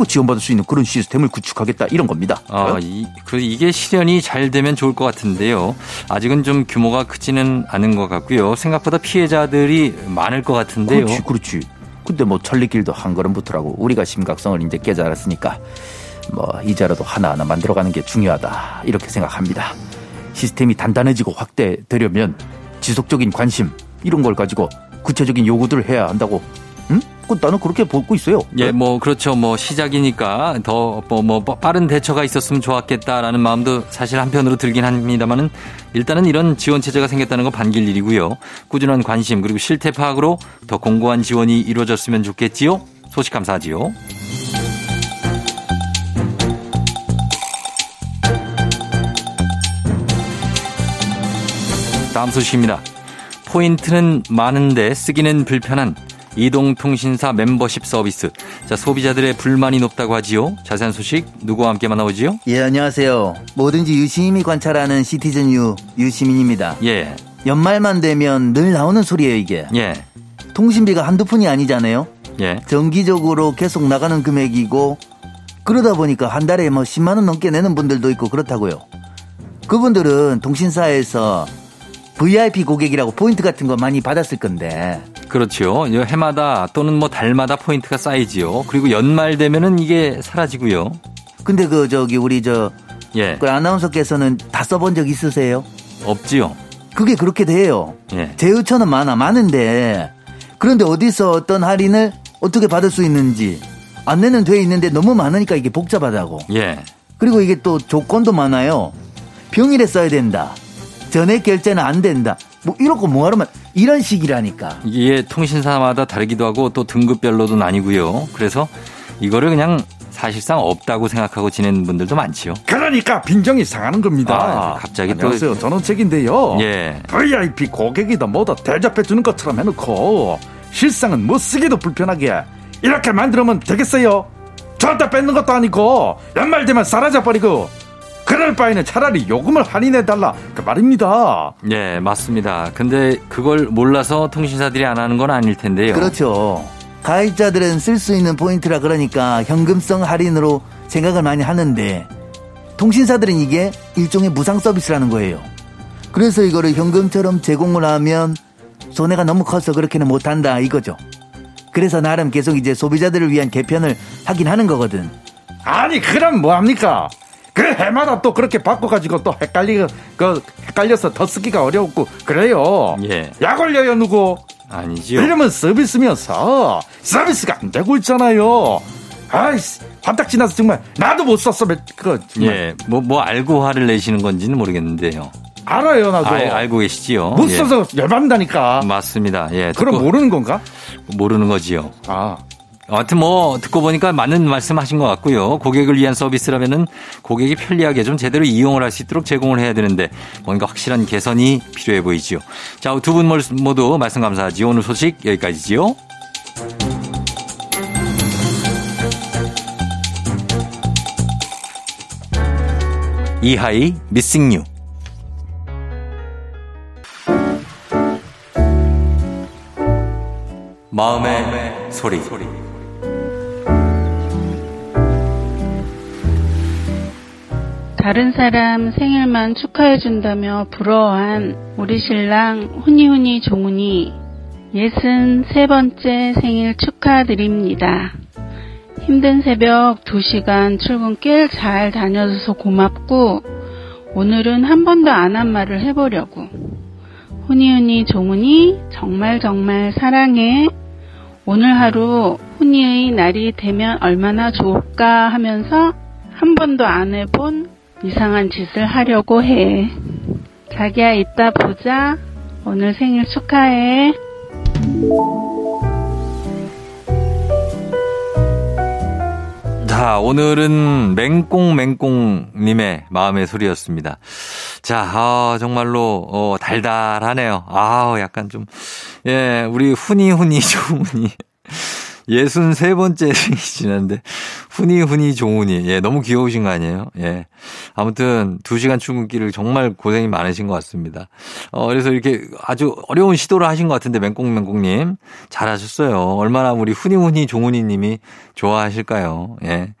쉽고 지원받을 수 있는 그런 시스템을 구축하겠다 이런 겁니다. 아, 이, 그 이게 실현이 잘 되면 좋을 것 같은데요. 아직은 좀 규모가 크지는 않은 것 같고요. 생각보다 피해자들이 많을 것 같은데요. 그렇지, 그렇지. 근데 뭐 천리길도 한 걸음부터라고 우리가 심각성을 이제 깨달았으니까 뭐 이자라도 하나하나 만들어가는 게 중요하다 이렇게 생각합니다. 시스템이 단단해지고 확대되려면 지속적인 관심 이런 걸 가지고 구체적인 요구들을 해야 한다고 응? 그 나는 그렇게 보고 있어요. 예, 뭐 그렇죠. 뭐 시작이니까 더 뭐 뭐 빠른 대처가 있었으면 좋았겠다라는 마음도 사실 한편으로 들긴 합니다만은 일단은 이런 지원 체제가 생겼다는 건 반길 일이고요. 꾸준한 관심 그리고 실태 파악으로 더 공고한 지원이 이루어졌으면 좋겠지요. 소식 감사하지요. 다음 소식입니다. 포인트는 많은데 쓰기는 불편한 이동통신사 멤버십 서비스. 자, 소비자들의 불만이 높다고 하지요. 자세한 소식 누구와 함께 만나보지요? 예, 안녕하세요. 뭐든지 유심히 관찰하는 시티즌 유 유시민입니다. 예. 연말만 되면 늘 나오는 소리예요, 이게. 예. 통신비가 한두 푼이 아니잖아요. 예. 정기적으로 계속 나가는 금액이고 그러다 보니까 한 달에 뭐 10만 원 넘게 내는 분들도 있고 그렇다고요. 그분들은 통신사에서 VIP 고객이라고 포인트 같은 거 많이 받았을 건데 그렇죠. 해마다 또는 뭐 달마다 포인트가 쌓이지요. 그리고 연말 되면은 이게 사라지고요. 근데 그 저기 우리 저 예. 그 아나운서께서는 다 써본 적 있으세요? 없지요. 그게 그렇게 돼요. 예. 제휴처는 많아 많은데 그런데 어디서 어떤 할인을 어떻게 받을 수 있는지 안내는 돼 있는데 너무 많으니까 이게 복잡하다고. 예. 그리고 이게 또 조건도 많아요. 평일에 써야 된다. 전액 결제는 안 된다. 뭐 이렇고 뭐하러만 이런 식이라니까. 이게 통신사마다 다르기도 하고 또 등급별로도 나뉘고요. 그래서 이거를 그냥 사실상 없다고 생각하고 지내는 분들도 많지요. 그러니까 빈정이 상하는 겁니다. 아, 갑자기 안녕하세요. 또 저는 책인데요. 예. VIP 고객이다 뭐다 대접해 주는 것처럼 해놓고 실상은 못 쓰기도 불편하게 이렇게 만들면 되겠어요? 저한테 뺏는 것도 아니고 연말 되면 사라져 버리고 그럴 바에는 차라리 요금을 할인해달라. 그 말입니다. 네, 맞습니다. 근데 그걸 몰라서 통신사들이 안 하는 건 아닐 텐데요. 그렇죠. 가입자들은 쓸 수 있는 포인트라 그러니까 현금성 할인으로 생각을 많이 하는데 통신사들은 이게 일종의 무상 서비스라는 거예요. 그래서 이거를 현금처럼 제공을 하면 손해가 너무 커서 그렇게는 못한다 이거죠. 그래서 나름 계속 이제 소비자들을 위한 개편을 하긴 하는 거거든. 아니 그럼 뭐합니까? 그 해마다 또 그렇게 바꿔가지고 또 헷갈리, 그, 헷갈려서 더 쓰기가 어려웠고, 그래요. 예. 약 올려요, 누구? 아니지요. 이러면 서비스면서 서비스가 안 되고 있잖아요. 아이씨, 화딱 지나서 정말 나도 못 썼어. 그 정말. 예, 뭐, 뭐 알고 화를 내시는 건지는 모르겠는데요. 알아요, 나도. 알, 알고 계시지요. 못 써서 예. 열받는다니까. 맞습니다. 예. 그럼 모르는 건가? 모르는 거지요. 아. 하여튼 뭐 듣고 보니까 맞는 말씀하신 것 같고요. 고객을 위한 서비스라면은 고객이 편리하게 좀 제대로 이용을 할 수 있도록 제공을 해야 되는데 뭔가 확실한 개선이 필요해 보이지요. 자, 두 분 모두 말씀 감사하지요. 오늘 소식 여기까지지요. 이하이 Missing U 마음의, 마음의 소리. 소리. 다른 사람 생일만 축하해준다며 부러워한 우리 신랑 훈이훈이 종훈이 예순 세 번째 생일 축하드립니다. 힘든 새벽 2시간 출근길 잘 다녀줘서 고맙고 오늘은 한 번도 안 한 말을 해보려고 훈이훈이 종훈이 정말 정말 사랑해 오늘 하루 훈이의 날이 되면 얼마나 좋을까 하면서 한 번도 안 해본 이상한 짓을 하려고 해. 자기야, 이따 보자. 오늘 생일 축하해. 자, 오늘은 맹꽁맹꽁님의 마음의 소리였습니다. 자, 아, 정말로, 어, 달달하네요. 아, 약간 좀, 예, 우리 훈이훈이 조훈이. 예순 세 번째 생일이시는데 훈이 훈이 종훈이 예 너무 귀여우신 거 아니에요? 예 아무튼 두 시간 출근길을 정말 고생이 많으신 것 같습니다. 어 그래서 이렇게 아주 어려운 시도를 하신 것 같은데 맹꽁맹꽁님 잘하셨어요. 얼마나 우리 훈이 훈이 종훈이님이 좋아하실까요? 예.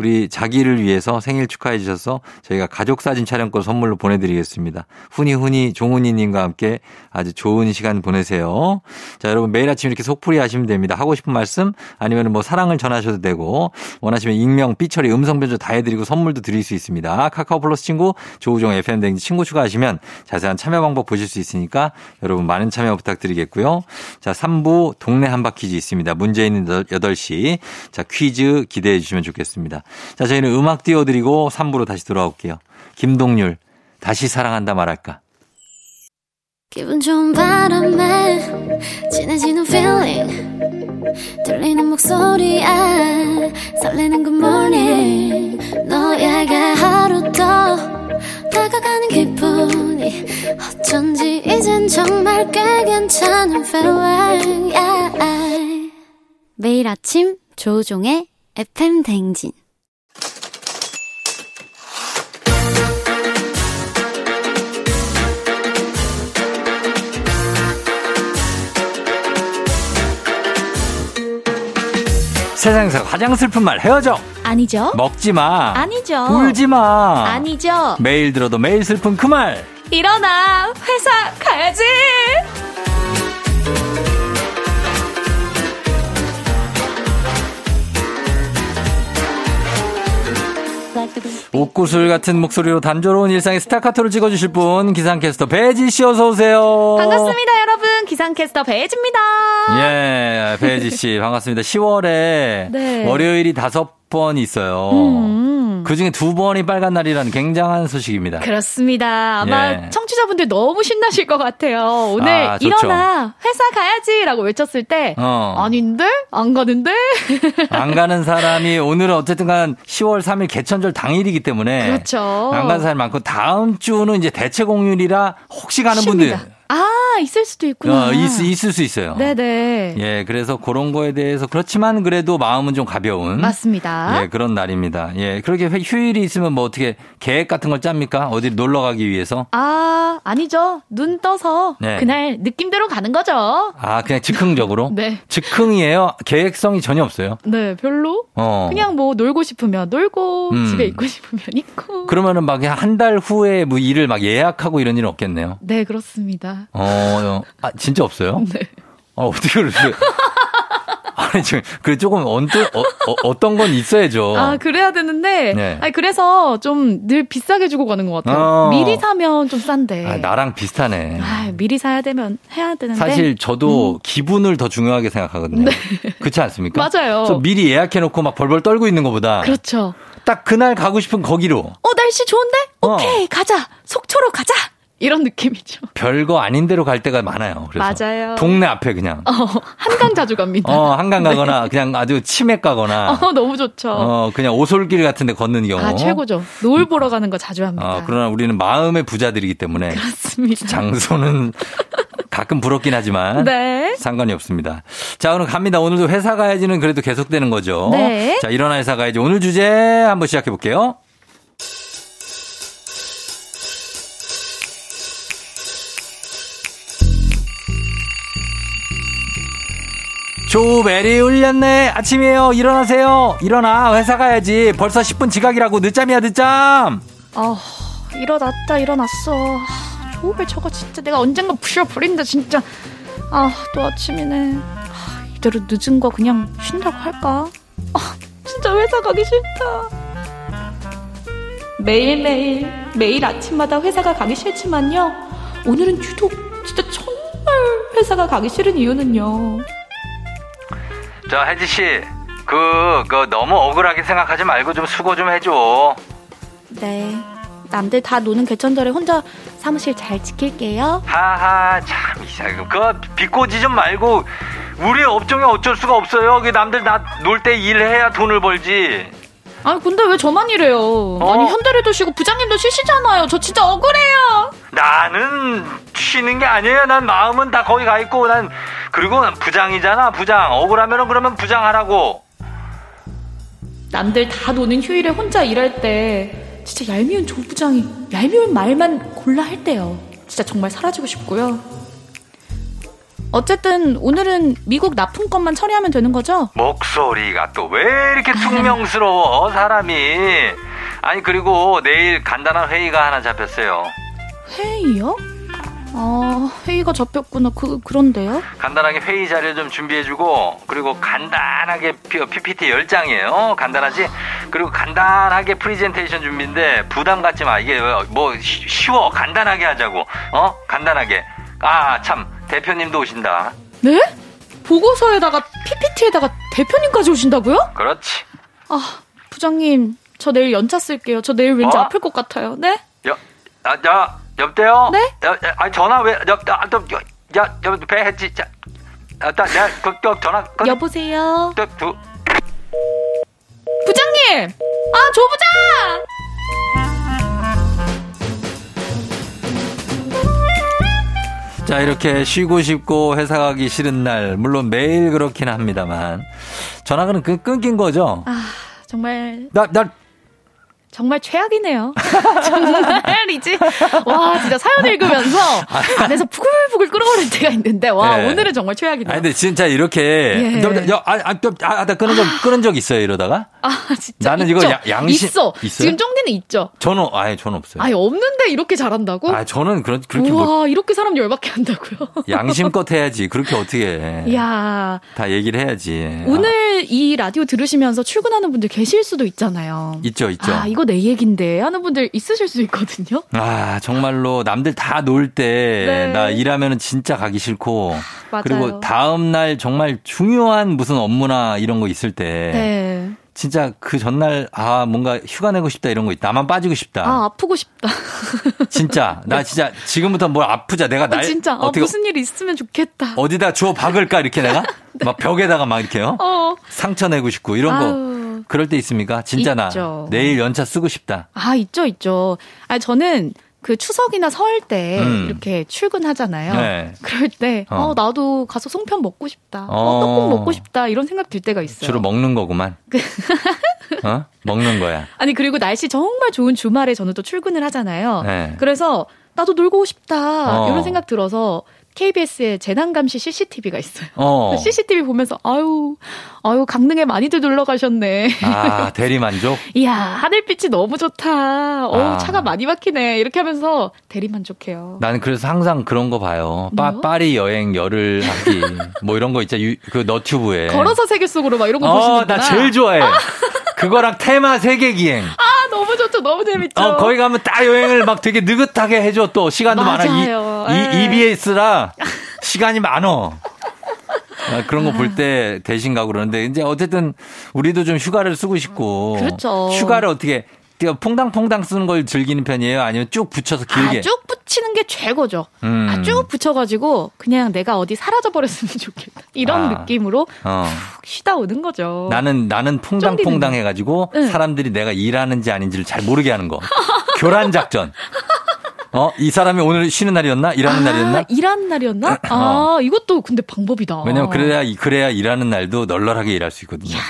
우리 자기를 위해서 생일 축하해 주셔서 저희가 가족 사진 촬영권 선물로 보내드리겠습니다. 훈이 훈이 종훈이님과 함께 아주 좋은 시간 보내세요. 자 여러분 매일 아침 이렇게 속풀이 하시면 됩니다. 하고 싶은 말씀 아니면 뭐 사랑을 전하셔도 되고 원하시면 익명 삐처리 음성 변조 다 해드리고 선물도 드릴 수 있습니다. 카카오 플러스 친구 조우종 FM 댕지 친구 추가하시면 자세한 참여 방법 보실 수 있으니까 여러분 많은 참여 부탁드리겠고요. 자 3부 동네 한바 퀴즈 있습니다. 문제 있는 8시 자 퀴즈 기대해 주시면 좋겠습니다. 자, 저희는 음악 띄워드리고 3부로 다시 돌아올게요. 김동률, 다시 사랑한다 말할까. 기분 좋은 바람에 진해지는 feeling 들리는 목소리에 설레는 good morning 너에게 하루 더 다가가는 기분이 어쩐지 이젠 정말 꽤 괜찮은 feeling yeah. 매일 아침 조종의 FM 댕진 세상에서 가장 슬픈 말 헤어져. 아니죠. 먹지 마. 아니죠. 울지 마. 아니죠. 매일 들어도 매일 슬픈 그 말. 일어나. 회사 가야지. 옥구슬 같은 목소리로 단조로운 일상의 스타카토를 찍어주실 분 기상캐스터 배지 씨 어서 오세요. 반갑습니다 기상캐스터 배지입니다. 예 배지 씨 반갑습니다. 10월에 네. 월요일이 다섯 번 있어요. 음. 그 중에 두 번이 빨간 날이라는 굉장한 소식입니다. 그렇습니다. 아마 예. 청취자분들 너무 신나실 것 같아요. 오늘 아, 일어나 회사 가야지라고 외쳤을 때 어. 아닌데 안 가는데 안 가는 사람이 오늘은 어쨌든간 10월 3일 개천절 당일이기 때문에 그렇죠. 안 가는 사람이 많고 다음 주는 이제 대체 공휴일이라 혹시 가는 쉽니다. 분들 아, 있을 수도 있구나. 어, 있, 있을 수 있어요. 네네. 예, 그래서 그런 거에 대해서 그렇지만 그래도 마음은 좀 가벼운. 맞습니다. 예, 그런 날입니다. 예, 그렇게 휴일이 있으면 뭐 어떻게 계획 같은 걸 짭니까? 어디 놀러 가기 위해서? 아, 아니죠. 눈 떠서 네. 그날 느낌대로 가는 거죠. 아, 그냥 즉흥적으로? 네. 즉흥이에요? 계획성이 전혀 없어요? 네, 별로. 어. 그냥 뭐 놀고 싶으면 놀고, 음. 집에 있고 싶으면 있고. 그러면은 막 한 달 후에 뭐 일을 막 예약하고 이런 일은 없겠네요? 네, 그렇습니다. 어, 아, 진짜 없어요? 네. 어, 어떻게 그러지? 아니, 지금, 그 조금 언뜻, 어, 떤건 있어야죠. 아, 그래야 되는데. 네. 아니, 그래서 좀 늘 비싸게 주고 가는 것 같아요. 어. 미리 사면 좀 싼데. 아, 나랑 비슷하네. 아, 미리 사야 되면 해야 되는데. 사실 저도 음. 기분을 더 중요하게 생각하거든요. 네. 그렇지 않습니까? 맞아요. 그래서 미리 예약해놓고 막 벌벌 떨고 있는 것보다. 그렇죠. 딱 그날 가고 싶은 거기로. 어, 날씨 좋은데? 오케이, 어. 가자. 속초로 가자. 이런 느낌이죠. 별거 아닌 데로 갈 때가 많아요. 그래서 맞아요. 동네 앞에 그냥. 어, 한강 자주 갑니다. 어, 한강 가거나 네. 그냥 아주 치맥 가거나. 어, 너무 좋죠. 어, 그냥 오솔길 같은 데 걷는 경우. 아, 최고죠. 노을 보러 가는 거 자주 합니다. 어, 그러나 우리는 마음의 부자들이기 때문에. 그렇습니다. 장소는 가끔 부럽긴 하지만. 네. 상관이 없습니다. 자, 그럼 갑니다. 오늘도 회사 가야지는 그래도 계속되는 거죠. 네. 자, 일어나 회사 가야지. 오늘 주제 한번 시작해 볼게요. 조메리 울렸네. 아침이에요. 일어나세요. 일어나. 회사 가야지. 벌써 10분 지각이라고. 늦잠이야, 늦잠. 어, 일어났다, 일어났어. 조벨 저거 진짜 내가 언젠가 부셔버린다, 진짜. 아, 또 아침이네. 아, 이대로 늦은 거 그냥 쉰다고 할까? 아, 진짜 회사 가기 싫다. 매일매일, 매일 아침마다 회사가 가기 싫지만요. 오늘은 유독 진짜 정말 회사가 가기 싫은 이유는요. 저 혜지 씨, 그, 그 너무 억울하게 생각하지 말고 좀 수고 좀 해줘. 네. 남들 다 노는 개천절에 혼자 사무실 잘 지킬게요. 하하, 참 이상해. 그 비꼬지 좀 말고 우리 업종에 어쩔 수가 없어요. 그 남들 다놀때 일해야 돈을 벌지. 아 근데 왜 저만 이래요? 어? 아니 현대리도 쉬고 부장님도 쉬시잖아요. 저 진짜 억울해요. 나는 쉬는 게 아니에요. 난 마음은 다 거기 가 있고 난 그리고 난 부장이잖아. 부장 억울하면은 그러면 부장하라고. 남들 다 노는 휴일에 혼자 일할 때 진짜 얄미운 조 부장이 얄미운 말만 골라 할 때요. 진짜 정말 사라지고 싶고요. 어쨌든 오늘은 미국 납품권만 처리하면 되는 거죠? 목소리가 또 왜 이렇게 퉁명스러워 사람이? 아니 그리고 내일 간단한 회의가 하나 잡혔어요. 회의요? 아 회의가 잡혔구나. 그 그런데요? 간단하게 회의 자료 좀 준비해주고 그리고 간단하게 PPT 10장이에요. 간단하지? 그리고 간단하게 프리젠테이션 준비인데 부담 갖지 마. 이게 뭐 쉬워. 간단하게 하자고. 어? 간단하게. 아 참 대표님도 오신다 네? 보고서에다가 PPT에다가 대표님까지 오신다고요? 그렇지. 아, 부장님, 저 내일 연차 쓸게요. 저 내일 왠지 어? 아플 것 같아요. 네? 여, 아, 야, 여보세요? 네? 여, 아, 전화 왜, 여, 아, 또, 야, 여, 배 했지, 자. 아, 나, 내가, 그, 그, 전화. 그, 여보세요? 또, 두. 부장님! 아, 조부장! 자, 이렇게 쉬고 싶고 회사 가기 싫은 날, 물론 매일 그렇긴 합니다만, 전화가 끊긴 거죠? 아, 정말. 나, 나, 정말 최악이네요. 정말이지. 와, 진짜 사연 읽으면서 안에서 푸글푸글 끓어오를 때가 있는데, 와, 네. 오늘은 정말 최악이네요. 아니, 근데 진짜 이렇게, 예. 야, 아, 아, 아, 나 끊은 적, 끊은 적 있어요, 이러다가? 아, 진짜. 나는 있죠? 이거 야, 양심. 있어. 있어요? 지금 쫑디는 있죠? 저는, 아예 저는 없어요. 아예 없는데 이렇게 잘한다고? 아, 저는 그런, 그렇게. 와, 뭐, 이렇게 사람 열받게 한다고요? 양심껏 해야지. 그렇게 어떻게 해. 야 다 얘기를 해야지. 오늘 아. 이 라디오 들으시면서 출근하는 분들 계실 수도 있잖아요. 있죠, 있죠. 아, 이거 내 얘긴데 하는 분들 있으실 수 있거든요. 아, 정말로 남들 다 놀 때나 네. 일하면 은 진짜 가기 싫고 맞아요. 그리고 다음 날 정말 중요한 무슨 업무나 이런 거 있을 때 네. 진짜 그 전날 아 뭔가 휴가 내고 싶다 이런 거 있다. 나만 빠지고 싶다. 아 아프고 싶다. 진짜 나 진짜 지금부터 뭘 아프자. 내가 날 어, 진짜 아, 어떻게 무슨 일 있으면 좋겠다. 어디다 주워 박을까 이렇게 내가 네. 막 벽에다가 막 이렇게요. 어. 상처 내고 싶고 이런 아유. 거. 그럴 때 있습니까? 진짜 있죠. 나 내일 연차 쓰고 싶다. 아 있죠 있죠. 아 저는 그 추석이나 설때 음. 이렇게 출근하잖아요. 네. 그럴 때, 어. 어. 나도 가서 송편 먹고 싶다. 어. 어, 떡국 먹고 싶다. 이런 생각 들 때가 있어요. 주로 먹는 거구만. 그 어? 먹는 거야. 아니, 그리고 날씨 정말 좋은 주말에 저는 또 출근을 하잖아요. 네. 그래서 나도 놀고 싶다. 어. 이런 생각 들어서 KBS에 재난감시 CCTV가 있어요. 어. CCTV 보면서 아유, 아유 강릉에 많이들 놀러 가셨네. 아 대리 만족? 이야 하늘빛이 너무 좋다. 어 아. 차가 많이 막히네. 이렇게 하면서 대리 만족해요. 나는 그래서 항상 그런 거 봐요. 빠, 파리 여행 열흘 하기 뭐 이런 거 있죠. 그 너튜브에 걸어서 세계 속으로 막 이런 거 어, 보시는구나. 나 제일 좋아해. 그거랑 테마 세계 기행. 아 너무 좋죠. 너무 재밌죠. 어, 거기 가면 딱 여행을 막 되게 느긋하게 해줘 또 시간도 맞아요. 많아. 이, 이 EBS라 시간이 많어. 아, 그런 거 볼 때 대신 가고 그러는데 이제 어쨌든 우리도 좀 휴가를 쓰고 싶고 그렇죠. 휴가를 어떻게 퐁당퐁당 쓰는 걸 즐기는 편이에요? 아니면 쭉 붙여서 길게? 아, 쭉 붙이는 게 최고죠. 음. 아, 쭉 붙여가지고 그냥 내가 어디 사라져버렸으면 좋겠다. 이런 아. 느낌으로 어. 푹 쉬다 오는 거죠. 나는, 나는 퐁당퐁당 해가지고 응. 사람들이 내가 일하는지 아닌지를 잘 모르게 하는 거. 교란 작전. 어? 이 사람이 오늘 쉬는 날이었나? 일하는 아, 날이었나? 일하는 날이었나? 아, 어. 이것도 근데 방법이다. 왜냐면 그래야, 그래야 일하는 날도 널널하게 일할 수 있거든요. 이야.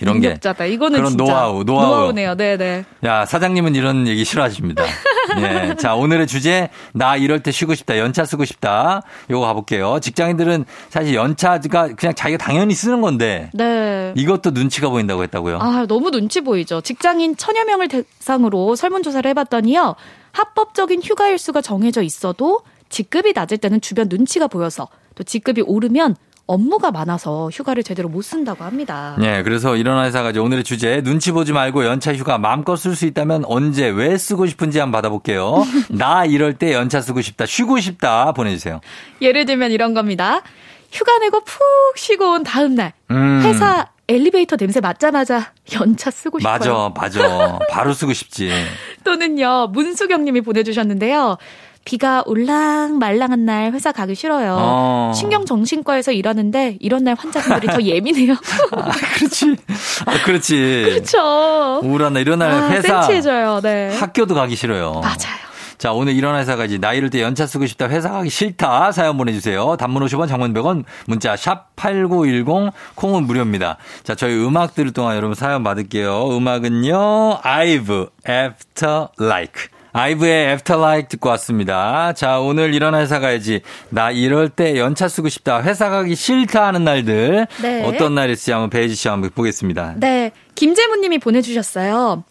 이런 능력자다. 게 이거는 그런 노하우, 노하우. 노하우네요. 네, 네. 야, 사장님은 이런 얘기 싫어하십니다. 네. 자, 오늘의 주제 나 이럴 때 쉬고 싶다. 연차 쓰고 싶다. 요거 가볼게요. 직장인들은 사실 연차가 그냥 자기가 당연히 쓰는 건데 네. 이것도 눈치가 보인다고 했다고요? 아, 너무 눈치 보이죠. 직장인 천여 명을 대상으로 설문조사를 해 봤더니요. 합법적인 휴가 일수가 정해져 있어도 직급이 낮을 때는 주변 눈치가 보여서 또 직급이 오르면 업무가 많아서 휴가를 제대로 못 쓴다고 합니다. 네, 그래서 이런 회사가 이제 오늘의 주제 눈치 보지 말고 연차 휴가 마음껏 쓸 수 있다면 언제 왜 쓰고 싶은지 한번 받아볼게요. 나 이럴 때 연차 쓰고 싶다, 쉬고 싶다 보내주세요. 예를 들면 이런 겁니다. 휴가 내고 푹 쉬고 온 다음 날 음. 회사 엘리베이터 냄새 맡자마자 연차 쓰고 싶어요. 맞아, 맞아. 바로 쓰고 싶지. 또는요, 문수경 님이 보내주셨는데요. 비가 올랑 말랑한 날 회사 가기 싫어요. 어. 신경정신과에서 일하는데 이런 날 환자분들이 더 예민해요. 아, 그렇지. 아, 그렇지. 그렇죠. 우울한 날, 이런 날 아, 회사. 센치해져요. 네. 학교도 가기 싫어요. 맞아요. 자, 오늘 이런 회사 가지. 나 이럴 때 연차 쓰고 싶다. 회사 가기 싫다. 사연 보내주세요. 단문 50원, 장문 100원, 문자 샵 8910, 콩은 무료입니다. 자, 저희 음악 들을 동안 여러분 사연 받을게요. 음악은요, 아이브, After Like. 아이브의 Like 듣고 왔습니다. 자, 오늘 이런 회사 가야지. 나 이럴 때 연차 쓰고 싶다. 회사 가기 싫다 하는 날들. 네. 어떤 날일지 한번 베이지 씨 한번 보겠습니다. 네. 김재무 님이 보내주셨어요.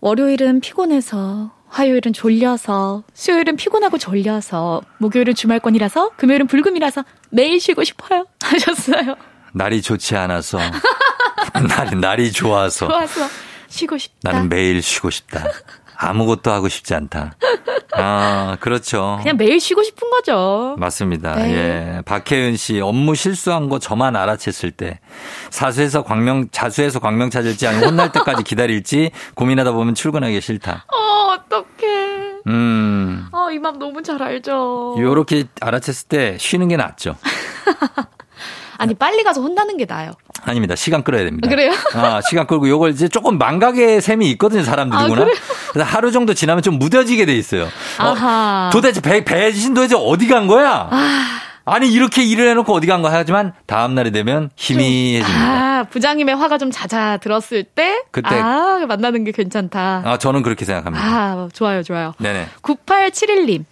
월요일은 피곤해서 화요일은 졸려서, 수요일은 피곤하고 졸려서, 목요일은 주말권이라서, 금요일은 불금이라서 매일 쉬고 싶어요. 하셨어요. 날이 좋지 않아서, 날이, 날이 좋아서. 좋아서 쉬고 싶다. 나는 매일 쉬고 싶다. 아무것도 하고 싶지 않다. 아, 그렇죠. 그냥 매일 쉬고 싶은 거죠. 맞습니다. 네. 예. 박혜은 씨, 업무 실수한 거 저만 알아챘을 때, 사수에서 광명, 자수해서 광명 찾을지 아니면 혼날 때까지 기다릴지 고민하다 보면 출근하기 싫다. 어, 어떡해. 음. 어, 이 맘 너무 잘 알죠. 요렇게 알아챘을 때 쉬는 게 낫죠. 아니 빨리 가서 혼나는 게 나아요. 아닙니다. 시간 끌어야 됩니다. 아, 그래요? 아, 시간 끌고 요걸 이제 조금 망각의 셈이 있거든요, 사람들이구나. 아, 그래서 하루 정도 지나면 좀 무뎌지게 돼 있어요. 어, 도대체 배, 배신 도대체 어디 간 거야? 아. 아니 이렇게 일을 해놓고 어디 간 거야 하지만 다음 날이 되면 희미해집니다. 아 부장님의 화가 좀 잦아 들었을 때 그때 아 만나는 게 괜찮다. 아 저는 그렇게 생각합니다. 아 좋아요 좋아요. 네네. 9871님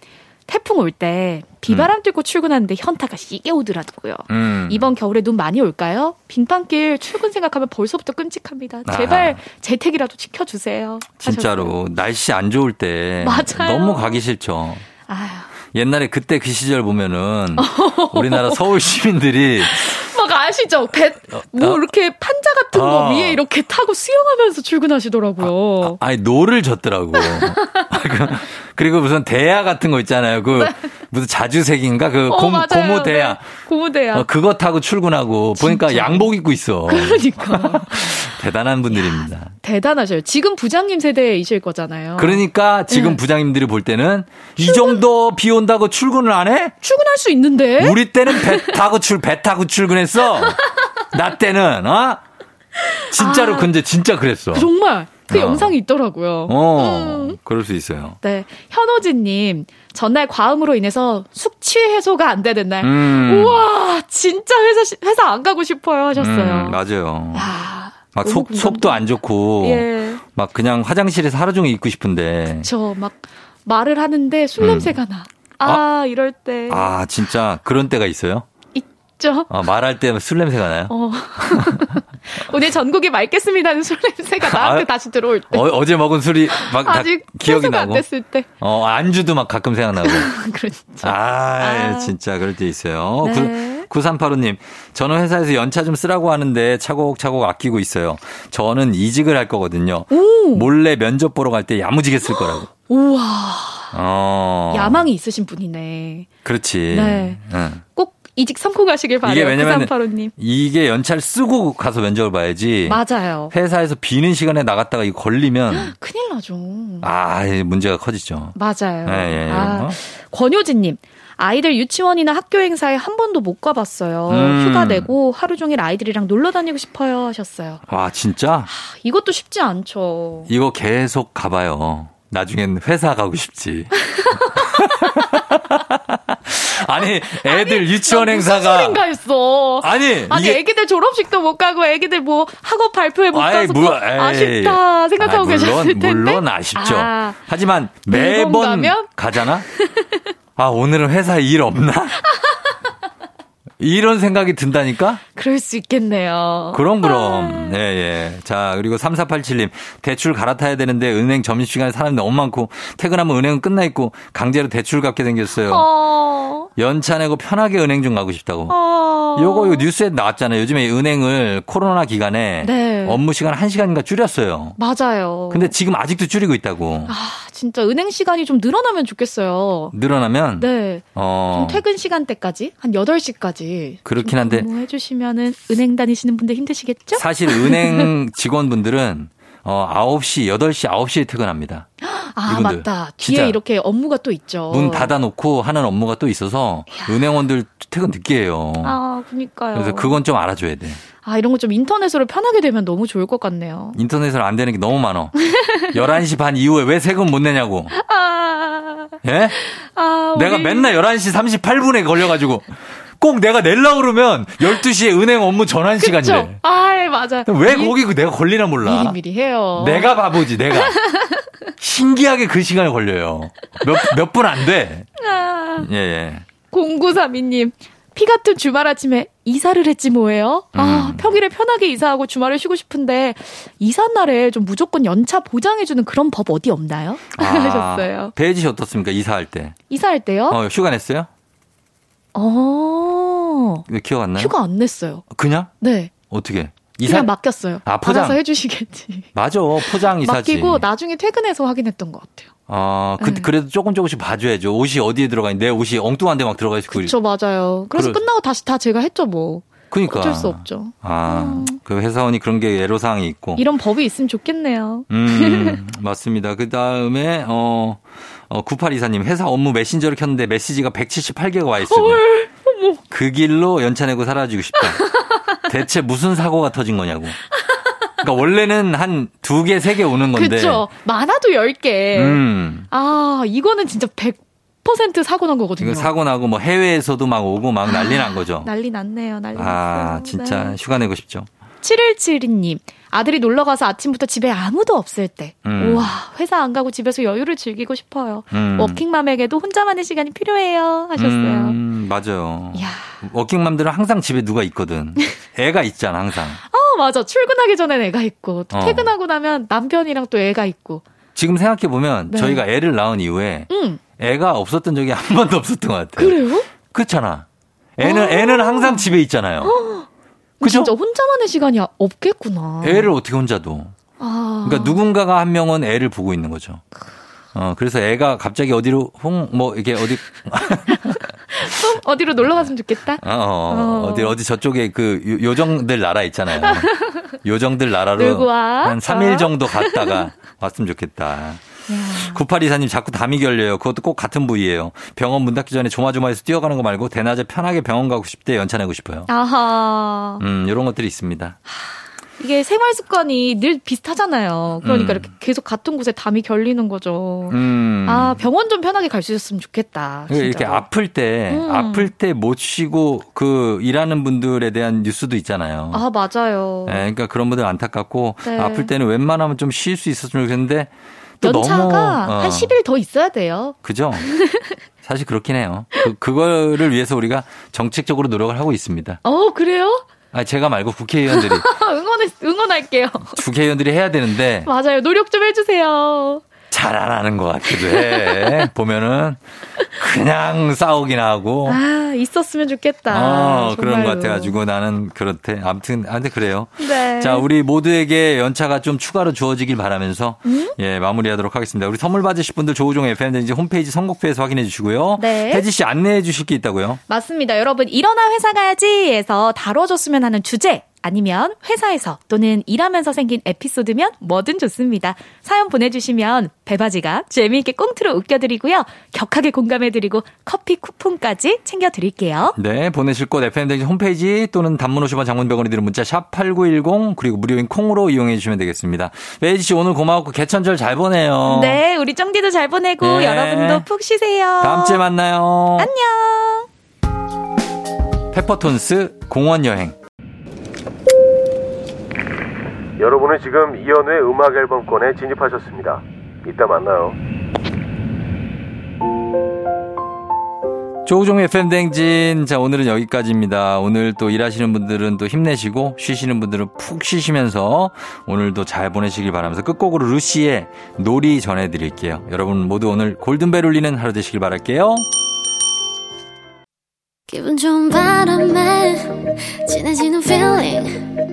태풍 올 때 비바람 음. 뚫고 출근하는데 현타가 시게 오더라고요. 음. 이번 겨울에 눈 많이 올까요? 빙판길 출근 생각하면 벌써부터 끔찍합니다. 제발 아. 재택이라도 지켜주세요. 진짜로 하셨어요. 날씨 안 좋을 때 맞아요. 너무 가기 싫죠. 아휴. 옛날에 그때 그 시절 보면은 우리나라 서울 시민들이 막 아시죠? 배, 뭐 어, 이렇게 판자 같은 거 어. 위에 이렇게 타고 수영하면서 출근하시더라고요. 아, 아, 니 노를 젓더라고. 그리고 무슨 대야 같은 거 있잖아요. 그 네. 무슨 자주색인가 그 어, 고, 고무 대야. 네. 고무 대야. 어, 그거 타고 출근하고 진짜. 보니까 양복 입고 있어. 그러니까. 대단한 분들입니다. 야, 대단하셔요. 지금 부장님 세대이실 거잖아요. 그러니까 지금 네. 부장님들이 볼 때는 출근? 이 정도 비 온다고 출근을 안 해? 출근할 수 있는데. 우리 때는 배 타고 출 배 타고 출근했어. 나 때는 어? 진짜로 아, 근데 진짜 그랬어. 정말. 그 어. 영상이 있더라고요. 어, 음. 그럴 수 있어요. 네. 현호진님, 전날 과음으로 인해서 숙취 해소가 안 되는 날. 음. 우와, 진짜 회사, 회사 안 가고 싶어요 하셨어요. 음, 맞아요. 야, 막 속, 속도 안 좋고. 예. 막 그냥 화장실에서 하루 종일 있고 싶은데. 저막 말을 하는데 술 음. 냄새가 나. 아, 아, 이럴 때. 아, 진짜 그런 때가 있어요? 있죠. 어, 말할 때 술 냄새가 나요? 어. 오늘 전국이 맑겠습니다는 술 냄새가 나한테 아, 다시 들어올 때. 어, 제 먹은 술이 막 아직 기억이 나고. 안 됐을 때. 어, 안주도 막 가끔 생각나고. 그렇죠. 아, 아, 진짜 그럴 때 있어요. 네. 9385님, 저는 회사에서 연차 좀 쓰라고 하는데 차곡차곡 아끼고 있어요. 저는 이직을 할 거거든요. 오. 몰래 면접 보러 갈 때 야무지게 쓸 거라고. 우와. 어. 야망이 있으신 분이네. 그렇지. 네. 응. 꼭 이직 성공하시길 바래요. 이게 왜냐면 이게 연차를 쓰고 가서 면접을 봐야지. 맞아요. 회사에서 비는 시간에 나갔다가 이거 걸리면 큰일 나죠. 아, 문제가 커지죠. 맞아요. 네, 예, 아, 권효진님. 아이들 유치원이나 학교 행사에 한 번도 못 가봤어요. 음. 휴가 내고 하루 종일 아이들이랑 놀러 다니고 싶어요 하셨어요. 와 진짜? 아, 이것도 쉽지 않죠. 이거 계속 가봐요. 나중엔 회사 가고 싶지. 아니 애들 아니, 유치원 행사가. 아니 아니 이게... 애기들 졸업식도 못 가고 애기들 뭐 학업 발표회 못 아이, 가서 뭐, 아쉽다 생각하고 아, 계셨을 텐데 물론 아쉽죠. 아, 하지만 매번 가잖아. 아 오늘은 회사 일 없나? 이런 생각이 든다니까? 그럴 수 있겠네요. 그럼, 그럼. 아. 예, 예. 자, 그리고 3487님. 대출 갈아타야 되는데 은행 점심시간에 사람이 너무 많고 퇴근하면 은행은 끝나 있고 강제로 대출 갚게 생겼어요. 어. 연차 내고 편하게 은행 좀 가고 싶다고. 어. 요거, 요 뉴스에 나왔잖아요. 요즘에 은행을 코로나 기간에 네. 업무 시간 1시간인가 줄였어요. 맞아요. 근데 지금 아직도 줄이고 있다고. 아, 진짜 은행 시간이 좀 늘어나면 좋겠어요. 늘어나면? 네. 어. 좀 퇴근 시간대까지? 한 8시까지. 그렇긴 한데. 해주시면은 은행 다니시는 분들 힘드시겠죠? 사실 은행 직원분들은 어, 9시, 8시, 9시에 퇴근합니다. 아 이분들. 맞다. 뒤에. 이렇게 업무가 또 있죠. 문 닫아놓고 하는 업무가 또 있어서 야. 은행원들 퇴근 늦게 해요. 아 그니까요. 그래서 그건 좀 알아줘야 돼. 아, 이런 거 좀 인터넷으로 편하게 되면 너무 좋을 것 같네요. 인터넷으로 안 되는 게 너무 많어. 11시 반 이후에 왜 세금 못 내냐고. 아. 예? 아, 내가 우리... 맨날 11시 38분에 걸려가지고. 꼭 내가 낼라 그러면 12시에 은행 업무 전환 시간이래. 아, 맞아. 왜 미... 거기 그 내가 걸리나 몰라. 미리 미리 해요. 내가 바보지, 내가. 신기하게 그 시간에 걸려요. 몇, 몇 분 안 돼. 아. 예, 예. 0932님. 피 같은 주말 아침에 이사를 했지 뭐예요? 아, 음. 평일에 편하게 이사하고 주말에 쉬고 싶은데 이사 날에 좀 무조건 연차 보장해 주는 그런 법 어디 없나요? 아, 하셨어요. 배지 씨 어떻습니까? 이사할 때. 이사할 때요? 어, 휴가 냈어요? 어. 왜 기억 안 나요? 휴가 안 냈어요. 그냥? 네. 어떻게? 이사 그냥 맡겼어요. 아, 포장. 알아서 해주시겠지. 맞아, 포장 이사지. 맡기고 나중에 퇴근해서 확인했던 것 같아요. 아, 그, 네. 그래도 조금 조금씩 봐줘야죠. 옷이 어디에 들어가 있는데, 내 옷이 엉뚱한 데 막 들어가 있고. 그렇죠, 맞아요. 그래서 그래. 끝나고 다시 다 제가 했죠, 뭐. 그니까. 어쩔 수 없죠. 아, 음. 그 회사원이 그런 게 애로사항이 있고. 이런 법이 있으면 좋겠네요. 음, 맞습니다. 그 다음에, 어, 어, 9824님, 회사 업무 메신저를 켰는데 메시지가 178개가 와 있어요. 그 길로 연차 내고 사라지고 싶다. 대체 무슨 사고가 터진 거냐고. 그러니까 원래는 한 두 개, 세 개 오는 건데. 그렇죠. 많아도 10개. 음. 아, 이거는 진짜 100% 사고 난 거거든요. 사고 나고 뭐 해외에서도 막 오고 막 난리 난 거죠. 난리 났네요. 난리 아, 났어요. 진짜 네. 휴가 내고 싶죠. 7172님. 아들이 놀러 가서 아침부터 집에 아무도 없을 때. 음. 우와, 회사 안 가고 집에서 여유를 즐기고 싶어요. 음. 워킹맘에게도 혼자만의 시간이 필요해요. 하셨어요. 음, 맞아요. 야. 워킹맘들은 항상 집에 누가 있거든. 애가 있잖아, 항상. 어, 맞아. 출근하기 전엔 애가 있고, 또 어. 퇴근하고 나면 남편이랑 또 애가 있고. 지금 생각해 보면 네. 저희가 애를 낳은 이후에 음. 애가 없었던 적이 한 번도 없었던 것 같아요. 그래요? 그렇잖아. 애는, 아. 애는 항상 집에 있잖아요. 그죠? 진짜 혼자만의 시간이 없겠구나. 애를 어떻게 혼자 둬? 아. 그러니까 누군가가 한 명은 애를 보고 있는 거죠. 어, 그래서 애가 갑자기 어디로 홍, 뭐, 이게 어디. 어디로 놀러 갔으면 좋겠다? 어, 어, 어. 디 어디 저쪽에 그 요정들 나라 있잖아요. 요정들 나라로 한 3일 정도 갔다가 왔으면 좋겠다. 9824님 자꾸 담이 결려요. 그것도 꼭 같은 부위예요. 병원 문 닫기 전에 조마조마해서 뛰어가는 거 말고 대낮에 편하게 병원 가고 싶대 연차 내고 싶어요. 아하. 음, 이런 것들이 있습니다. 이게 생활 습관이 늘 비슷하잖아요. 그러니까 음. 이렇게 계속 같은 곳에 담이 결리는 거죠. 음. 아 병원 좀 편하게 갈 수 있었으면 좋겠다. 진짜로. 이렇게 아플 때 음. 아플 때 못 쉬고 그 일하는 분들에 대한 뉴스도 있잖아요. 아 맞아요. 네, 그러니까 그런 분들 안타깝고 네. 아플 때는 웬만하면 좀 쉴 수 있었으면 좋겠는데 연차가 너무, 어. 한 10일 더 있어야 돼요. 그죠? 사실 그렇긴 해요. 그, 그거를 위해서 우리가 정책적으로 노력을 하고 있습니다. 어, 그래요? 아, 제가 말고 국회의원들이. 응원해, 응원할게요. 국회의원들이 해야 되는데. 맞아요. 노력 좀 해주세요. 잘 안 하는 것 같기도 해. 보면은 그냥 싸우긴 하고. 아, 있었으면 좋겠다. 어, 그런 것 같아가지고 나는 그렇대. 아무튼, 아무튼 그래요. 네. 자, 우리 모두에게 연차가 좀 추가로 주어지길 바라면서 음? 예, 마무리하도록 하겠습니다. 우리 선물 받으실 분들 조우종 FM든지 홈페이지 선곡표에서 확인해 주시고요. 네. 혜지 씨 안내해 주실 게 있다고요? 맞습니다. 여러분, 일어나 회사 가야지에서 다뤄줬으면 하는 주제 아니면 회사에서 또는 일하면서 생긴 에피소드면 뭐든 좋습니다. 사연 보내주시면 배바지가 재미있게 꽁트로 웃겨드리고요. 격하게 공감해드리고 커피 쿠폰까지 챙겨드릴게요. 네, 보내실 곳 FM댕지 홈페이지 또는 단문 50원 장문병원이 드는 문자 샵 8910 그리고 무료인 콩으로 이용해 주시면 되겠습니다. 베이지 씨 오늘 고마웠고 개천절 잘 보내요. 네, 우리 쩡디도 잘 보내고 네. 여러분도 푹 쉬세요. 다음 주에 만나요. 안녕. 페퍼톤스 공원 여행 여러분은 지금 이연우의 음악 앨범권에 진입하셨습니다. 이따 만나요. 조우종의 FM댕진. 자, 오늘은 여기까지입니다. 오늘 또 일하시는 분들은 또 힘내시고, 쉬시는 분들은 푹 쉬시면서 오늘도 잘 보내시길 바라면서 끝곡으로 루시의 놀이 전해드릴게요. 여러분 모두 오늘 골든벨 울리는 하루 되시길 바랄게요. 기분 좋은 바람에 진해지는 feeling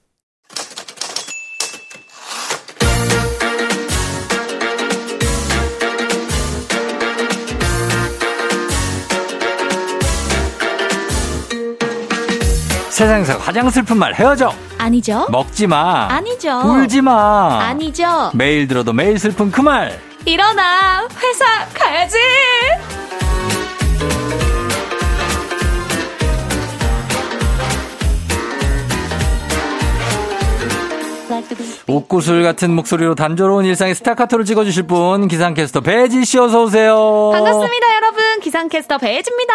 세상에서 가장 슬픈 말 헤어져. 아니죠. 먹지 마. 아니죠. 울지 마. 아니죠. 매일 들어도 매일 슬픈 그 말. 일어나 회사 가야지. 옥구슬 같은 목소리로 단조로운 일상의 스타카토를 찍어주실 분 기상캐스터 배지 씨 어서 오세요. 반갑습니다 여러분 기상캐스터 배지입니다.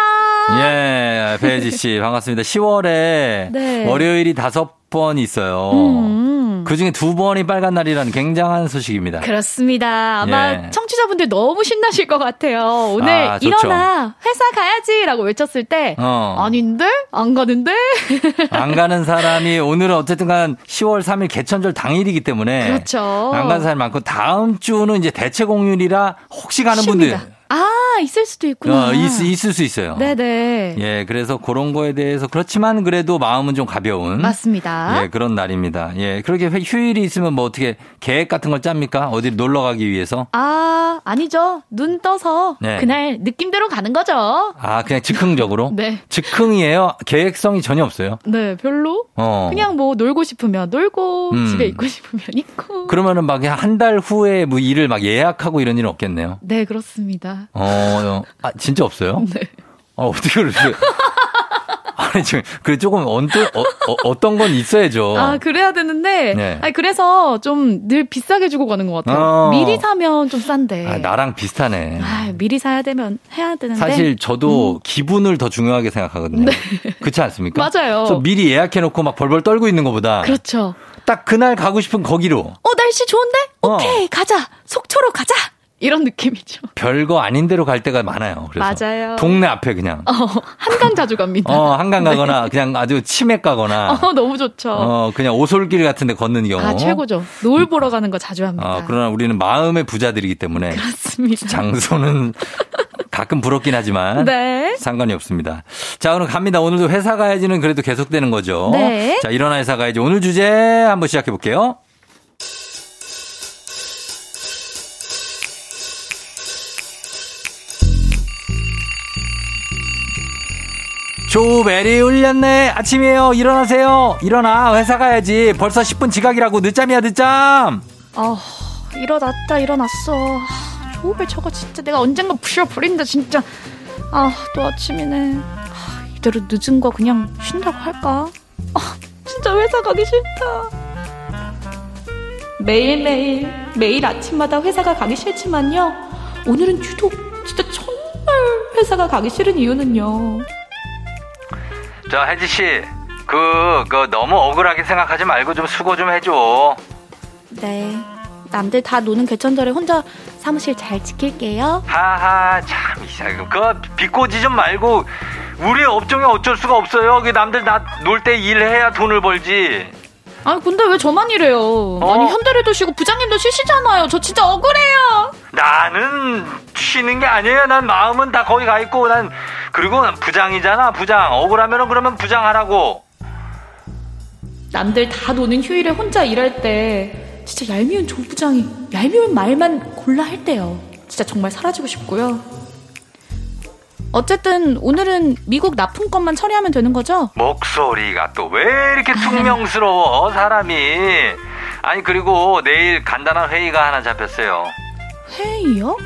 예 배지 씨 반갑습니다. 10월에 네. 월요일이 다섯 번 있어요. 음. 그 중에 두 번이 빨간 날이라는 굉장한 소식입니다. 그렇습니다. 아마 예. 청취자분들 너무 신나실 것 같아요. 오늘 아, 일어나 회사 가야지라고 외쳤을 때 어. 아닌데 안 가는데 안 가는 사람이 오늘은 어쨌든간 10월 3일 개천절 당일이기 때문에 그렇죠. 안 가는 사람이 많고 다음 주는 이제 대체 공휴일이라 혹시 가는 쉽니다. 분들 아, 있을 수도 있구나. 어, 있, 있을 수 있어요. 네네. 예, 그래서 그런 거에 대해서 그렇지만 그래도 마음은 좀 가벼운. 맞습니다. 예, 그런 날입니다. 예, 그렇게 휴일이 있으면 뭐 어떻게 계획 같은 걸 짭니까? 어디 놀러 가기 위해서? 아, 아니죠. 눈 떠서 네. 그날 느낌대로 가는 거죠. 아, 그냥 즉흥적으로? 네. 즉흥이에요? 계획성이 전혀 없어요? 네, 별로. 어. 그냥 뭐 놀고 싶으면 놀고, 음. 집에 있고 싶으면 있고. 그러면은 막 한 달 후에 뭐 일을 막 예약하고 이런 일은 없겠네요? 네, 그렇습니다. 어, 어, 아, 진짜 없어요? 네. 어, 어떻게 그러세요? 아니, 지금, 그 조금 언뜻, 어, 어 떤건 있어야죠. 아, 그래야 되는데. 네. 아니, 그래서 좀 늘 비싸게 주고 가는 것 같아요. 어. 미리 사면 좀 싼데. 아, 나랑 비슷하네. 아, 미리 사야 되면 해야 되는데. 사실 저도 음. 기분을 더 중요하게 생각하거든요. 네. 그렇지 않습니까? 맞아요. 그래서 미리 예약해 놓고 막 벌벌 떨고 있는 것보다. 그렇죠. 딱 그날 가고 싶은 거기로. 어, 날씨 좋은데? 오케이, 어. 가자. 속초로 가자. 이런 느낌이죠. 별거 아닌 데로 갈 때가 많아요. 그래서 맞아요. 동네 앞에 그냥. 어, 한강 자주 갑니다. 어, 한강 네. 가거나 네. 그냥 아주 치맥 가거나. 어, 너무 좋죠. 어, 그냥 오솔길 같은 데 걷는 경우. 아, 최고죠. 노을 보러 가는 거 자주 합니다. 어, 그러나 우리는 마음의 부자들이기 때문에. 그렇습니다. 장소는 가끔 부럽긴 하지만. 네. 상관이 없습니다. 자, 그럼 갑니다. 오늘도 회사 가야지는 그래도 계속되는 거죠. 네. 자, 일어나 회사 가야지. 오늘 주제 한번 시작해 볼게요. 조베리 울렸네. 아침이에요. 일어나세요. 일어나. 회사 가야지. 벌써 10분 지각이라고 늦잠이야, 늦잠. 아, 일어났다, 일어났어. 조벨 저거 진짜 내가 언젠가 부셔버린다, 진짜. 아, 또 아침이네. 아, 이대로 늦은 거 그냥 쉰다고 할까? 아, 진짜 회사 가기 싫다. 매일매일, 매일 아침마다 회사가 가기 싫지만요. 오늘은 유독 진짜 정말 회사가 가기 싫은 이유는요. 저 혜지 씨, 그, 그 너무 억울하게 생각하지 말고 좀 수고 좀 해줘. 네. 남들 다 노는 개천절에 혼자 사무실 잘 지킬게요. 하하, 참 이상해. 그 비꼬지 좀 말고 우리 업종에 어쩔 수가 없어요. 그 남들 다놀때 일해야 돈을 벌지. 아니 근데 왜 저만 이래요? 어? 아니 현대래도 쉬고 부장님도 쉬시잖아요. 저 진짜 억울해요. 나는 쉬는 게 아니에요. 난 마음은 다 거기 가 있고 난 그리고 난 부장이잖아. 부장 억울하면은 그러면 부장하라고. 남들 다 노는 휴일에 혼자 일할 때 진짜 얄미운 조 부장이 얄미운 말만 골라 할 때요. 진짜 정말 사라지고 싶고요. 어쨌든 오늘은 미국 납품권만 처리하면 되는 거죠? 목소리가 또 왜 이렇게 퉁명스러워 사람이 아니 그리고 내일 간단한 회의가 하나 잡혔어요 회의요?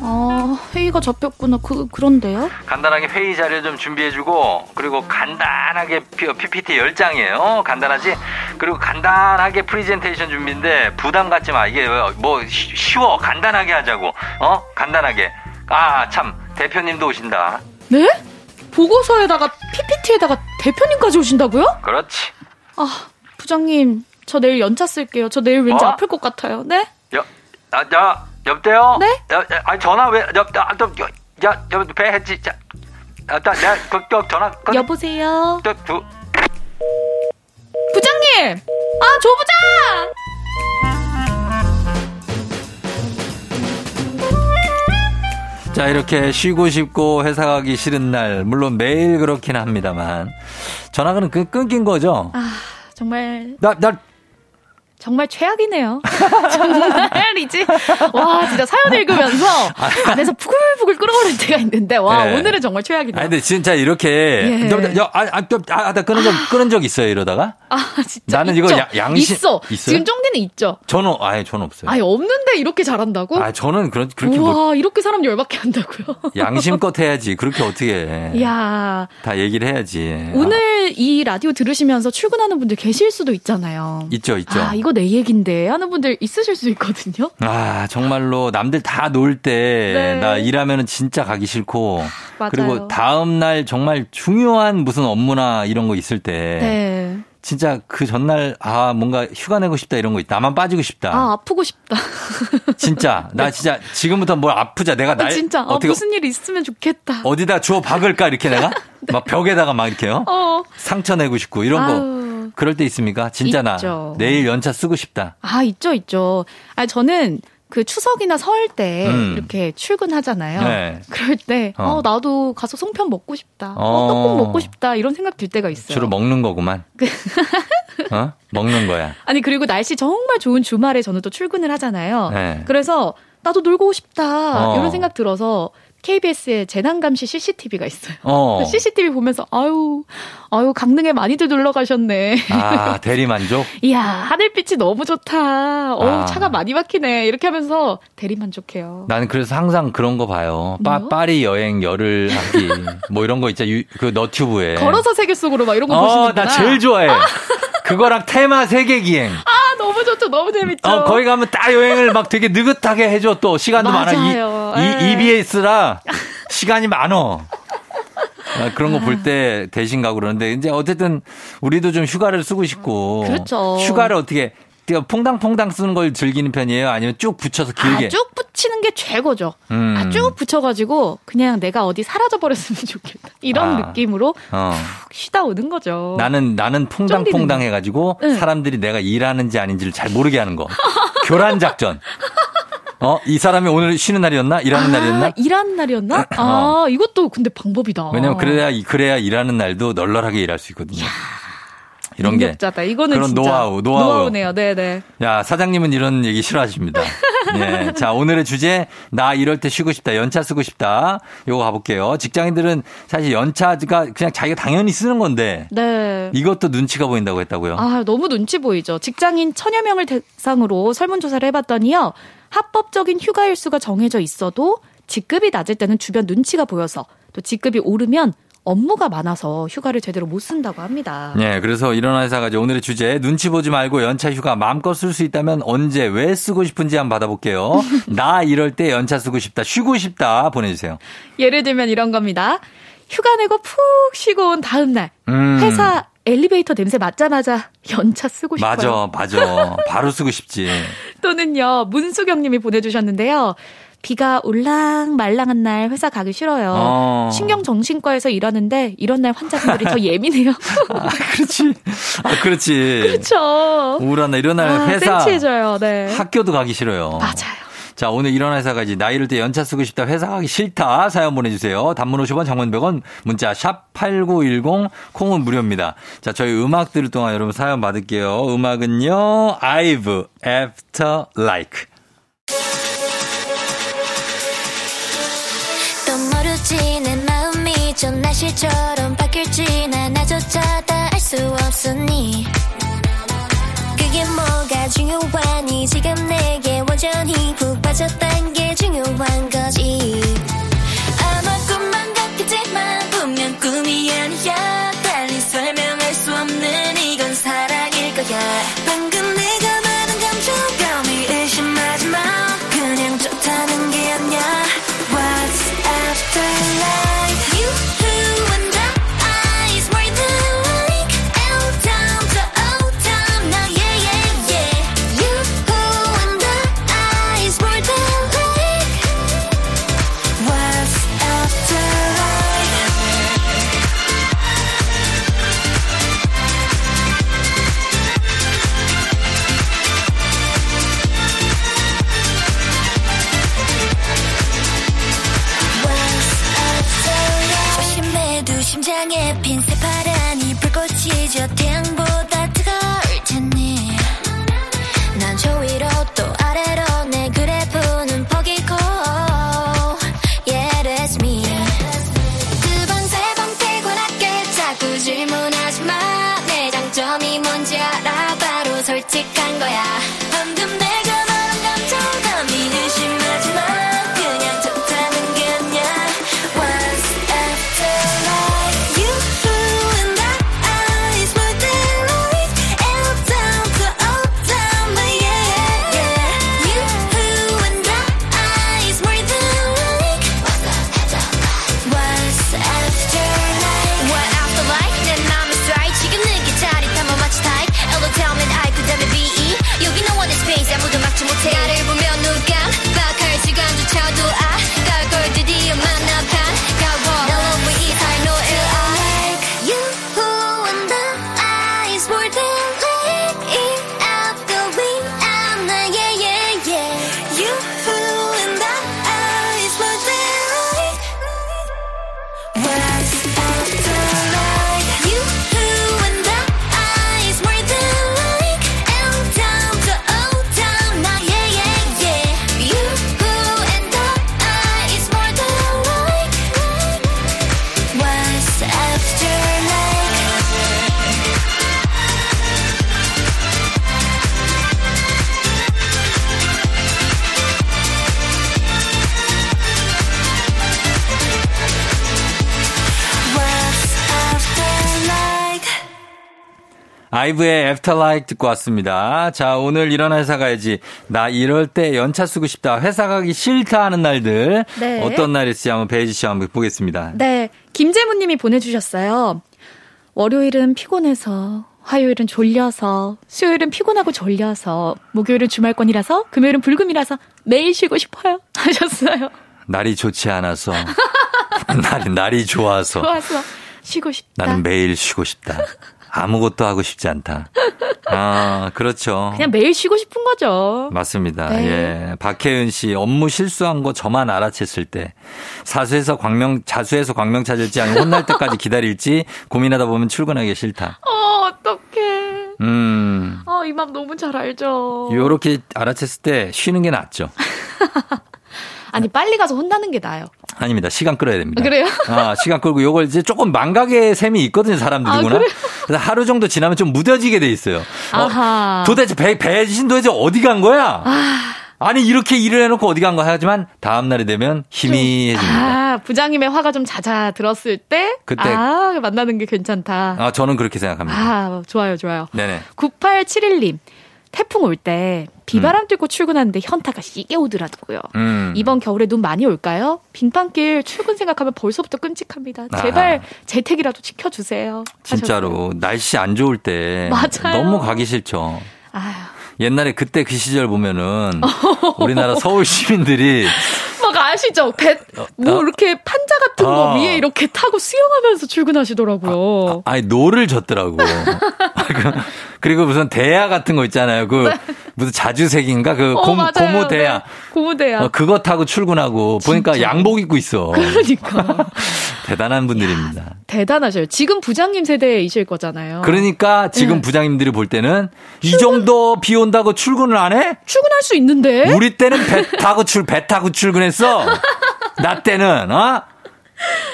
아 회의가 잡혔구나 그, 그런데요? 간단하게 회의 자료 좀 준비해주고 그리고 간단하게 PPT 10장이에요 간단하지? 그리고 간단하게 프리젠테이션 준비인데 부담 갖지 마 이게 뭐 쉬워 간단하게 하자고 어? 간단하게 아 참 대표님도 오신다. 네? 보고서에다가 PPT에다가 대표님까지 오신다고요? 그렇지. 아, 부장님, 저 내일 연차 쓸게요. 저 내일 왠지 어? 아플 것 같아요. 네? 여, 아, 야, 여보세요? 네? 야, 아, 전화 왜, 여, 야, 여, 야, 여, 배 했지. 자, 아, 나, 내가, 그, 그, 전화. 그, 여보세요? 그, 그. 부장님! 아, 조 부장! 자, 이렇게 쉬고 싶고 회사 가기 싫은 날, 물론 매일 그렇긴 합니다만, 전화가 끊긴 거죠? 아, 정말. 나, 나, 정말 최악이네요. 정말 이제 와 진짜 사연 읽으면서 안에서 부글부글 끓어오를 때가 있는데 와 네. 오늘은 정말 최악이네요. 아니 근데 진짜 이렇게 예. 야, 아, 아, 아, 나 끊은 적 끊은 적 있어요 이러다가? 아 진짜 나는 있죠. 이거 야, 양심 있어. 있어요? 지금 쫑디는 있죠. 저는 아예 저는 없어요. 아예 없는데 이렇게 잘한다고? 아 저는 그런 그렇게 와 뭐, 이렇게 사람 열받게 한다고요? 양심껏 해야지 그렇게 어떻게 해? 야. 다 얘기를 해야지. 오늘 아. 이 라디오 들으시면서 출근하는 분들 계실 수도 있잖아요. 있죠, 있죠. 아, 이거 내 얘긴데 하는 분들 있으실 수 있거든요. 아, 정말로 남들 다 놀 때나 네. 일하면은 진짜 가기 싫고 맞아요. 그리고 다음 날 정말 중요한 무슨 업무나 이런 거 있을 때 네. 진짜 그 전날 아 뭔가 휴가 내고 싶다 이런 거 있다. 나만 빠지고 싶다. 아 아프고 싶다. 진짜 나 네. 진짜 지금부터 뭘 아프자. 내가 날 아, 진짜 아, 어떻게 아, 무슨 일 있으면 좋겠다. 어디다 주워 박을까 이렇게 내가 네. 막 벽에다가 막 이렇게요. 어. 상처 내고 싶고 이런 아유. 거 그럴 때 있습니까? 진짜 있죠. 나 내일 연차 쓰고 싶다. 아 있죠 있죠. 아 저는 그 추석이나 설때 음. 이렇게 출근하잖아요. 네. 그럴 때, 어. 어. 나도 가서 송편 먹고 싶다. 어. 어, 떡국 먹고 싶다. 이런 생각 들 때가 있어요. 주로 먹는 거구만. 그 어? 먹는 거야. 아니, 그리고 날씨 정말 좋은 주말에 저는 또 출근을 하잖아요. 네. 그래서 나도 놀고 싶다. 어. 이런 생각 들어서 KBS에 재난감시 CCTV가 있어요. 어. CCTV 보면서 아유, 아유 강릉에 많이들 놀러 가셨네. 아 대리 만족? 이야 하늘빛이 너무 좋다. 어 아. 차가 많이 막히네. 이렇게 하면서 대리 만족해요. 나는 그래서 항상 그런 거 봐요. 빠, 파리 여행 열흘 하기 뭐 이런 거 있잖아. 그 너튜브에 걸어서 세계 속으로 막 이런 거 어, 보시는구나. 나 제일 좋아해. 그거랑 테마 세계 기행. 아 너무 좋죠. 너무 재밌죠. 어, 거기 가면 딱 여행을 막 되게 느긋하게 해줘 또 시간도 맞아요. 많아. 이, 이 EBS라 시간이 많어. 아, 그런 거 볼 때 대신 가고 그러는데 이제 어쨌든 우리도 좀 휴가를 쓰고 싶고 그렇죠. 휴가를 어떻게 퐁당퐁당 쓰는 걸 즐기는 편이에요? 아니면 쭉 붙여서 길게? 아, 쭉 붙이는 게 최고죠. 음. 아, 쭉 붙여가지고 그냥 내가 어디 사라져 버렸으면 좋겠다. 이런 아. 느낌으로 어. 푹 쉬다 오는 거죠. 나는 나는 퐁당퐁당 해가지고 응. 사람들이 내가 일하는지 아닌지를 잘 모르게 하는 거. 교란 작전. 어, 이 사람이 오늘 쉬는 날이었나? 일하는 아, 날이었나? 일하는 날이었나? 어. 아, 이것도 근데 방법이다. 왜냐면 그래야, 그래야 일하는 날도 널널하게 일할 수 있거든요. 야. 이런 능력자다. 게 이거는 그런 노하우, 노하우. 노하우네요. 네, 네. 야, 사장님은 이런 얘기 싫어하십니다. 네. 자, 오늘의 주제 나 이럴 때 쉬고 싶다. 연차 쓰고 싶다. 요거 가볼게요. 직장인들은 사실 연차가 그냥 자기가 당연히 쓰는 건데 네. 이것도 눈치가 보인다고 했다고요. 아, 너무 눈치 보이죠. 직장인 천여 명을 대상으로 설문조사를 해 봤더니요. 합법적인 휴가 일수가 정해져 있어도 직급이 낮을 때는 주변 눈치가 보여서 또 직급이 오르면 업무가 많아서 휴가를 제대로 못 쓴다고 합니다. 네, 그래서 이런 회사가 오늘의 주제 눈치 보지 말고 연차 휴가 마음껏 쓸 수 있다면 언제 왜 쓰고 싶은지 한번 받아볼게요. 나 이럴 때 연차 쓰고 싶다, 쉬고 싶다 보내주세요. 예를 들면 이런 겁니다. 휴가 내고 푹 쉬고 온 다음 날 음. 회사 엘리베이터 냄새 맡자마자 연차 쓰고 싶어요. 맞아, 맞아. 바로 쓰고 싶지. 또는요, 문수경 님이 보내주셨는데요. 비가 올랑 말랑한 날 회사 가기 싫어요. 어. 신경정신과에서 일하는데 이런 날 환자분들이 더 예민해요. 아, 그렇지. 아, 그렇지. 그렇죠. 우울한 날 이런 날 아, 회사 센치해져요. 네. 학교도 가기 싫어요. 맞아요. 자, 오늘 이런 회사 가지. 나 이럴 때 연차 쓰고 싶다. 회사 가기 싫다. 사연 보내주세요. 단문 50원, 장문 100원, 문자 샵 8910, 콩은 무료입니다. 자, 저희 음악 들을 동안 여러분 사연 받을게요. 음악은요, I've After Like. 전 날씨처럼 바뀔지 나조차 다 알 수 없으니. 그게 뭐가 중요하니 지금 내게 완전히 푹 빠졌단 게 중요한 거지 아이브의 After LIKE 듣고 왔습니다. 자, 오늘 일어나 회사 가야지. 나 이럴 때 연차 쓰고 싶다. 회사 가기 싫다 하는 날들. 네. 어떤 날일지 한번 베이지 씨 한번 보겠습니다. 네. 김재문 님이 보내주셨어요. 월요일은 피곤해서 화요일은 졸려서, 수요일은 피곤하고 졸려서, 목요일은 주말 전이라서, 금요일은 불금이라서 매일 쉬고 싶어요. 하셨어요. 날이 좋지 않아서, 날이, 날이 좋아서. 좋아서 쉬고 싶다. 나는 매일 쉬고 싶다. 아무것도 하고 싶지 않다. 아, 그렇죠. 그냥 매일 쉬고 싶은 거죠. 맞습니다. 네. 예. 박혜은 씨, 업무 실수한 거 저만 알아챘을 때, 사수에서 광명, 자수해서 광명 찾을지 아니면 혼날 때까지 기다릴지 고민하다 보면 출근하기 싫다. 어, 어떡해. 음. 어, 이 맘 너무 잘 알죠. 요렇게 알아챘을 때 쉬는 게 낫죠. 아니 빨리 가서 혼나는 게 나아요. 아닙니다. 시간 끌어야 됩니다. 아, 그래요? 아, 시간 끌고 요걸 이제 조금 망각의 셈이 있거든요, 사람들이구나. 아, 그래서 하루 정도 지나면 좀 무뎌지게 돼 있어요. 어, 도대체 배, 배신 도대체 어디 간 거야? 아. 아니 이렇게 일을 해놓고 어디 간 거야 하지만 다음 날이 되면 희미해집니다. 아 부장님의 화가 좀 잦아 들었을 때 그때 아 만나는 게 괜찮다. 아 저는 그렇게 생각합니다. 아 좋아요 좋아요. 네네. 9871님 태풍 올 때 비바람 음. 뚫고 출근하는데 현타가 시게 오더라고요. 음. 이번 겨울에 눈 많이 올까요? 빙판길 출근 생각하면 벌써부터 끔찍합니다. 제발 아. 재택이라도 지켜주세요. 진짜로 하셨어요. 날씨 안 좋을 때 맞아요. 너무 가기 싫죠. 아휴. 옛날에 그때 그 시절 보면은 우리나라 서울 시민들이 막 아시죠? 배, 뭐 어, 이렇게 판자 같은 거 어. 위에 이렇게 타고 수영하면서 출근하시더라고요. 아, 아, 니 노를 젓더라고. 그리고 무슨 대야 같은 거 있잖아요. 그 네. 무슨 자주색인가 그 어, 고, 모 대야. 네. 고무 대야. 어, 그거 타고 출근하고 진짜. 보니까 양복 입고 있어. 그러니까. 대단한 분들입니다. 야, 대단하셔요. 지금 부장님 세대이실 거잖아요. 그러니까 지금 네. 부장님들이 볼 때는 출근? 이 정도 비 온다고 출근을 안 해? 출근할 수 있는데. 우리 때는 배 타고 출 배 타고 출근했어. 나 때는 어?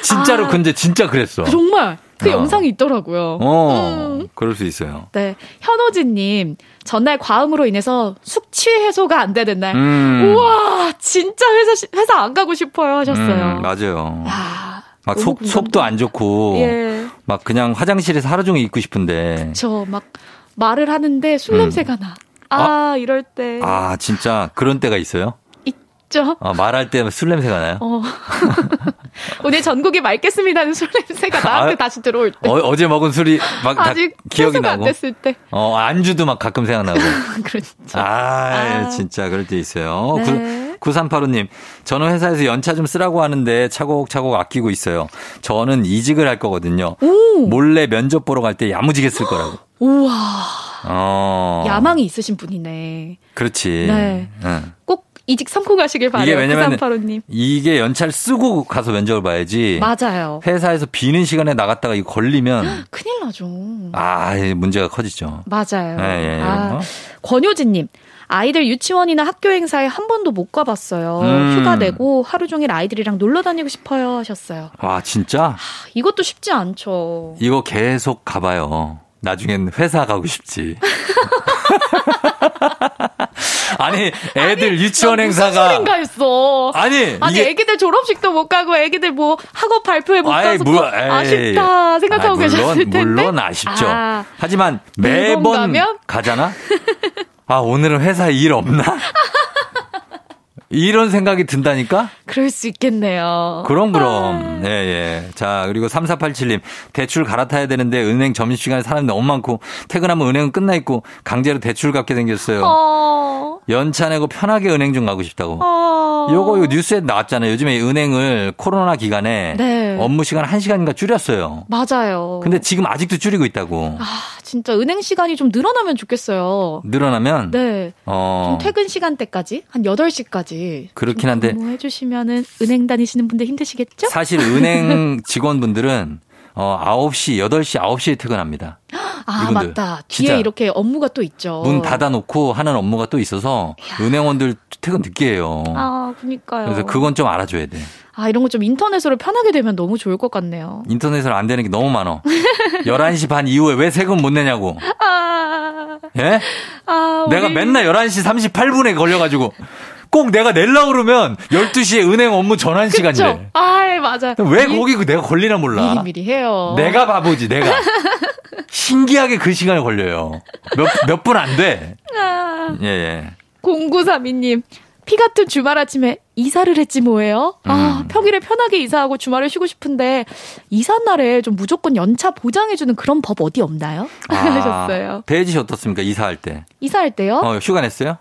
진짜로 아, 근데 진짜 그랬어. 정말. 그 어. 영상이 있더라고요. 어, 음. 그럴 수 있어요. 네. 현호진님, 전날 과음으로 인해서 숙취 해소가 안 되는 날. 음. 우와, 진짜 회사, 회사 안 가고 싶어요 하셨어요. 음, 맞아요. 야, 막 속, 속도 안 좋고. 예. 막 그냥 화장실에서 하루 종일 있고 싶은데. 그쵸. 막 말을 하는데 술 음. 냄새가 나. 아, 아, 이럴 때. 아, 진짜 그런 때가 있어요? 있죠. 어, 말할 때 술 냄새가 나요? 어. 오늘 전국이 맑겠습니다는 술 냄새가 나한테 아, 다시 들어올 때. 어, 제 먹은 술이 막 아직 기억이 나고. 안 됐을 때. 어, 안주도 막 가끔 생각나고. 그렇죠. 아, 아, 진짜 그럴 때 있어요. 네. 9385님, 저는 회사에서 연차 좀 쓰라고 하는데 차곡차곡 아끼고 있어요. 저는 이직을 할 거거든요. 오. 몰래 면접 보러 갈 때 야무지게 쓸 거라고. 우와. 어. 야망이 있으신 분이네. 그렇지. 네. 응. 꼭 이직 성공하시길 바래요. 이게 왜냐면 이게 연차를 쓰고 가서 면접을 봐야지. 맞아요. 회사에서 비는 시간에 나갔다가 이 걸리면 큰일 나죠. 아, 문제가 커지죠. 맞아요. 네, 예, 예. 아, 권효진님. 아이들 유치원이나 학교 행사에 한 번도 못 가봤어요. 음. 휴가 내고 하루 종일 아이들이랑 놀러 다니고 싶어요 하셨어요. 와 진짜? 하, 이것도 쉽지 않죠. 이거 계속 가봐요. 나중엔 회사 가고 싶지. 아니 애들 아니, 유치원 행사가 무슨 했어. 아니 아니 이게... 애기들 졸업식도 못 가고 애기들 뭐 학업 발표회 못 아이, 가서 뭐, 아쉽다 생각하고 아이, 물론, 계셨을 텐데 물론 아쉽죠. 아, 하지만 매번 가잖아. 아 오늘은 회사에 일 없나? 이런 생각이 든다니까? 그럴 수 있겠네요. 그럼, 그럼. 아. 예, 예. 자, 그리고 3487님. 대출 갈아타야 되는데 은행 점심시간에 사람이 너무 많고 퇴근하면 은행은 끝나 있고 강제로 대출 갚게 생겼어요. 어. 연차 내고 편하게 은행 좀 가고 싶다고. 어. 요거, 이거 뉴스에 나왔잖아요. 요즘에 은행을 코로나 기간에 네. 업무 시간 1시간인가 줄였어요. 맞아요. 근데 지금 아직도 줄이고 있다고. 아, 진짜 은행 시간이 좀 늘어나면 좋겠어요. 늘어나면? 네. 어. 좀 퇴근 시간대까지? 한 8시까지. 그렇긴 한데. 뭐 해주시면은 은행 다니시는 분들 힘드시겠죠? 사실 은행 직원분들은 어, 9시, 8시, 9시에 퇴근합니다. 아, 이분들. 맞다. 뒤에 이렇게 업무가 또 있죠. 문 닫아놓고 하는 업무가 또 있어서 이야. 은행원들 퇴근 늦게 해요. 아, 그니까요. 그래서 그건 좀 알아줘야 돼. 아, 이런 거 좀 인터넷으로 편하게 되면 너무 좋을 것 같네요. 인터넷으로 안 되는 게 너무 많어. 11시 반 이후에 왜 세금 못 내냐고. 아. 예? 아, 우리... 내가 맨날 11시 38분에 걸려가지고. 꼭 내가 낼라 그러면 12시에 은행 업무 전환 시간이래. 아, 맞아. 왜 거기 그 내가 걸리나 몰라. 미리미리 해요. 내가 바보지, 내가. 신기하게 그 시간이 걸려요. 몇, 몇 분 안 돼. 아. 예, 예. 0932님, 피 같은 주말 아침에 이사를 했지 뭐예요? 아, 음. 평일에 편하게 이사하고 주말을 쉬고 싶은데 이사 날에 좀 무조건 연차 보장해 주는 그런 법 어디 없나요? 아, 하셨어요. 배지 씨 어떻습니까? 이사할 때. 이사할 때요? 어, 휴가 냈어요?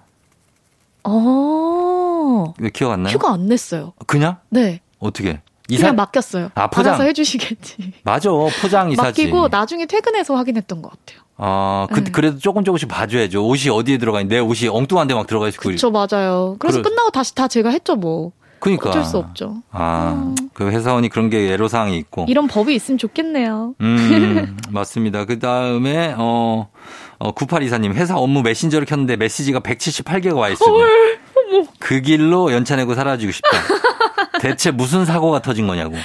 어. 왜 기억 안 나요? 휴가 안 냈어요. 그냥? 네. 어떻게? 이사? 그냥 맡겼어요. 아, 포장. 알아서 해주시겠지. 맞아. 포장 이사지. 맡기고 나중에 퇴근해서 확인했던 것 같아요. 아, 그, 네. 그래도 조금 조금씩 봐줘야죠. 옷이 어디에 들어가 있는데 내 옷이 엉뚱한 데 막 들어가 있고. 그렇죠, 맞아요. 그래서 그래. 끝나고 다시 다 제가 했죠, 뭐. 그니까. 어쩔 수 없죠. 아, 음. 그 회사원이 그런 게 애로사항이 있고. 이런 법이 있으면 좋겠네요. 음, 맞습니다. 그 다음에, 어, 어, 9824님, 회사 업무 메신저를 켰는데 메시지가 178개가 와 있어요. 그 길로 연차 내고 사라지고 싶다. 대체 무슨 사고가 터진 거냐고.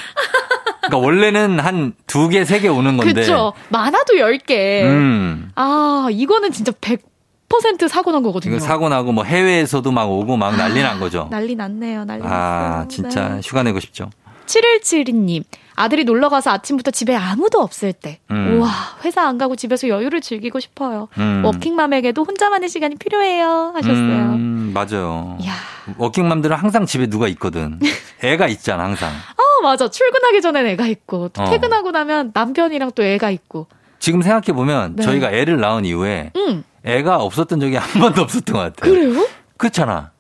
그러니까 원래는 한 두 개, 세 개 오는 건데. 그렇죠. 많아도 10개. 음. 아, 이거는 진짜 100% 사고 난 거거든요. 사고 나고 뭐 해외에서도 막 오고 막 난리 난 거죠. 난리 났네요. 난리 아, 났어요. 진짜 네. 휴가 내고 싶죠. 7172님. 아들이 놀러 가서 아침부터 집에 아무도 없을 때, 음. 우와, 회사 안 가고 집에서 여유를 즐기고 싶어요. 음. 워킹맘에게도 혼자만의 시간이 필요해요. 하셨어요. 음, 맞아요. 야. 워킹맘들은 항상 집에 누가 있거든. 애가 있잖아, 항상. 아, 맞아. 출근하기 전엔 애가 있고, 또 어. 퇴근하고 나면 남편이랑 또 애가 있고. 지금 생각해 보면 네. 저희가 애를 낳은 이후에 음. 애가 없었던 적이 한 번도 없었던 것 같아요. 그래요? 그렇잖아.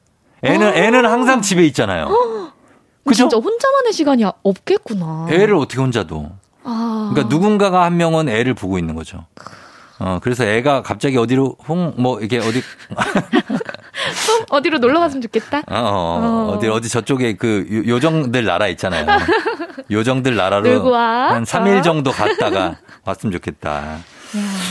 애는, 아. 애는 항상 집에 있잖아요. 그죠? 진짜 혼자만의 시간이 없겠구나. 애를 어떻게 혼자 둬? 아. 그러니까 누군가가 한 명은 애를 보고 있는 거죠. 어, 그래서 애가 갑자기 어디로 홍, 뭐, 이게 어디. 어디로 놀러 갔으면 좋겠다? 어, 어, 어. 디 어디 저쪽에 그 요정들 나라 있잖아요. 요정들 나라로 한 3일 정도 갔다가 왔으면 좋겠다.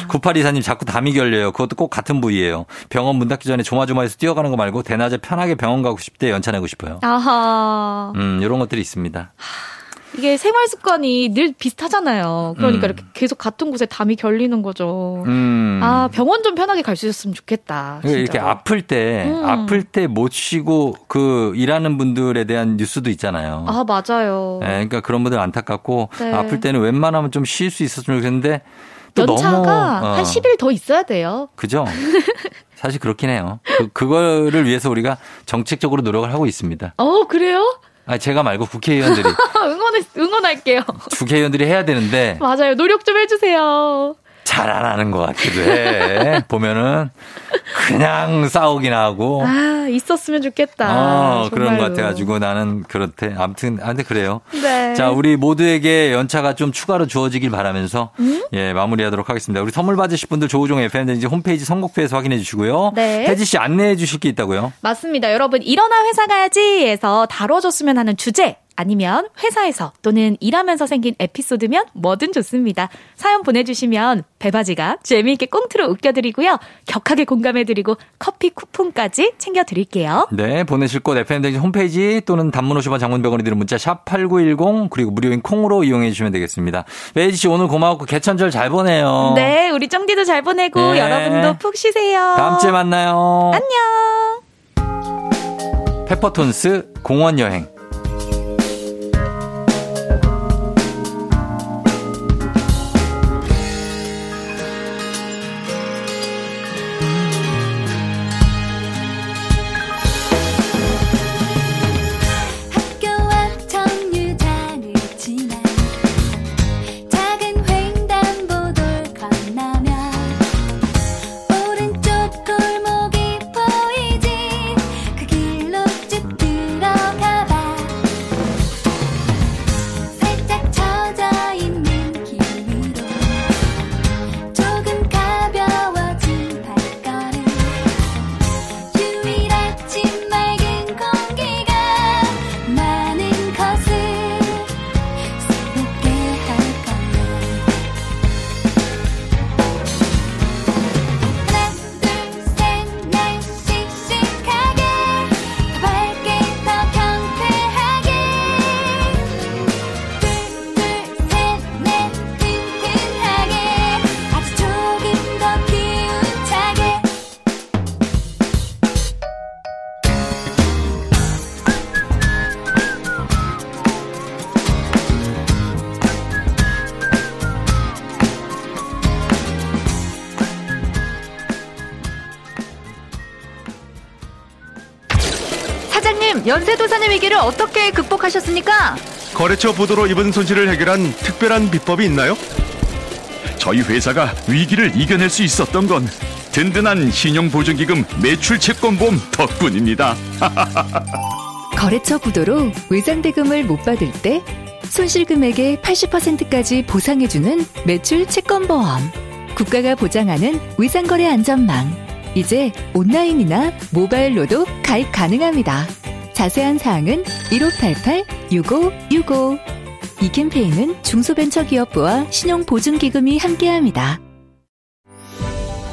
9824님 자꾸 담이 결려요. 그것도 꼭 같은 부위예요. 병원 문 닫기 전에 조마조마해서 뛰어가는 거 말고 대낮에 편하게 병원 가고 때 연차 내고 싶어요. 아하. 음, 이런 것들이 있습니다. 이게 생활 습관이 늘 비슷하잖아요. 그러니까 음. 이렇게 계속 같은 곳에 담이 결리는 거죠. 음. 아 병원 좀 편하게 갈 수 있었으면 좋겠다. 진짜로. 이렇게 아플 때 음. 아플 때 못 쉬고 그 일하는 분들에 대한 뉴스도 있잖아요. 아 맞아요. 네, 그러니까 그런 분들 안타깝고 네. 아플 때는 웬만하면 좀 쉴 수 있었으면 좋겠는데 연차가 너무, 어. 한 10일 더 있어야 돼요. 그죠? 사실 그렇긴 해요. 그, 그거를 위해서 우리가 정책적으로 노력을 하고 있습니다. 어, 그래요? 아, 제가 말고 국회의원들이. 응원해, 응원할게요. 국회의원들이 해야 되는데. 맞아요. 노력 좀 해주세요. 잘 안 하는 것 같기도 해. 보면은 그냥 싸우긴 하고. 아, 있었으면 좋겠다. 어, 그런 것 같아가지고 나는 그렇대. 아무튼, 아, 근데 그래요. 네. 자, 우리 모두에게 연차가 좀 추가로 주어지길 바라면서, 음? 예, 마무리하도록 하겠습니다. 우리 선물 받으실 분들 조우종 FM든지 홈페이지 선곡표에서 확인해 주시고요. 네. 혜지 씨 안내해 주실 게 있다고요? 맞습니다. 여러분, 일어나 회사 가야지 에서 다뤄줬으면 하는 주제 아니면 회사에서 또는 일하면서 생긴 에피소드면 뭐든 좋습니다. 사연 보내주시면 배바지가 재미있게 꽁트로 웃겨드리고요. 격하게 공감해드리고 커피 쿠폰까지 챙겨드릴게요. 네, 보내실 곳 FM댕진 홈페이지 또는 단문 50원 장문병원이 드는 문자 샵 8910 그리고 무료인 콩으로 이용해 주시면 되겠습니다. 메이지 씨 오늘 고마웠고 개천절 잘 보내요. 네, 우리 쩡디도 잘 보내고 네. 여러분도 푹 쉬세요. 다음 주에 만나요. 안녕. 페퍼톤스 공원 여행 거래처 부도로 입은 손실을 해결한 특별한 비법이 있나요? 저희 회사가 위기를 이겨낼 수 있었던 건 든든한 신용보증기금 매출 채권보험 덕분입니다. 거래처 부도로 외상대금을 못 받을 때 손실금액의 80%까지 보상해주는 매출 채권보험. 국가가 보장하는 외상거래 안전망. 이제 온라인이나 모바일로도 가입 가능합니다. 자세한 사항은 1588-6565. 이 캠페인은 중소벤처기업부와 신용보증기금이 함께합니다.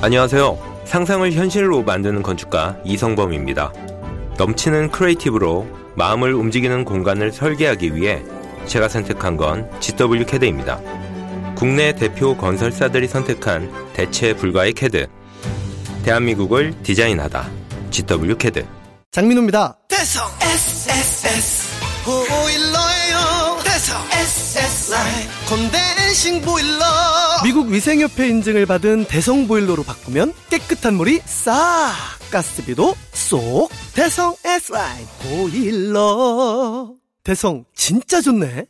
안녕하세요. 상상을 현실로 만드는 건축가 이성범입니다. 넘치는 creative로 마음을 움직이는 공간을 설계하기 위해 제가 선택한 건 ZW캐드입니다. 국내 대표 건설사들이 선택한 대체 불가의 캐드. 대한민국을 디자인하다. ZW캐드. 장민호입니다. 대성 SSS 보일러예요. 대성 S 라인 콘덴싱 보일러. 미국 위생협회 인증을 받은 대성 보일러로 바꾸면 깨끗한 물이 싹 가스비도 쏙 대성 S 라인 보일러. 대성 진짜 좋네.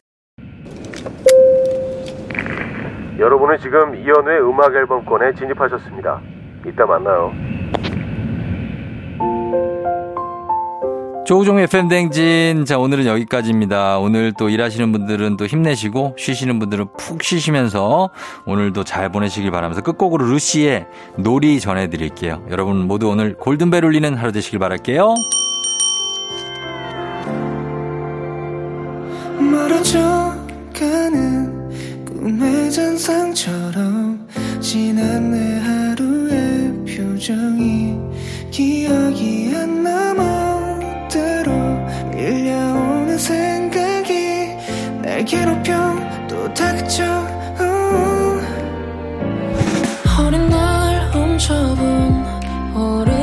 여러분은 지금 이연우의 음악 앨범권에 진입하셨습니다. 이따 만나요. 조우종의 팬댕진. 자, 오늘은 여기까지입니다. 오늘 또 일하시는 분들은 또 힘내시고, 쉬시는 분들은 푹 쉬시면서 오늘도 잘 보내시길 바라면서 끝곡으로 루시의 놀이 전해드릴게요. 여러분 모두 오늘 골든벨 울리는 하루 되시길 바랄게요. 멀어져가는 꿈의 잔상처럼 지난 내 하루의 표정이 기억이 안 남아 생각이 날 괴롭혀 또 닥쳐. 어린 날 훔쳐본 어른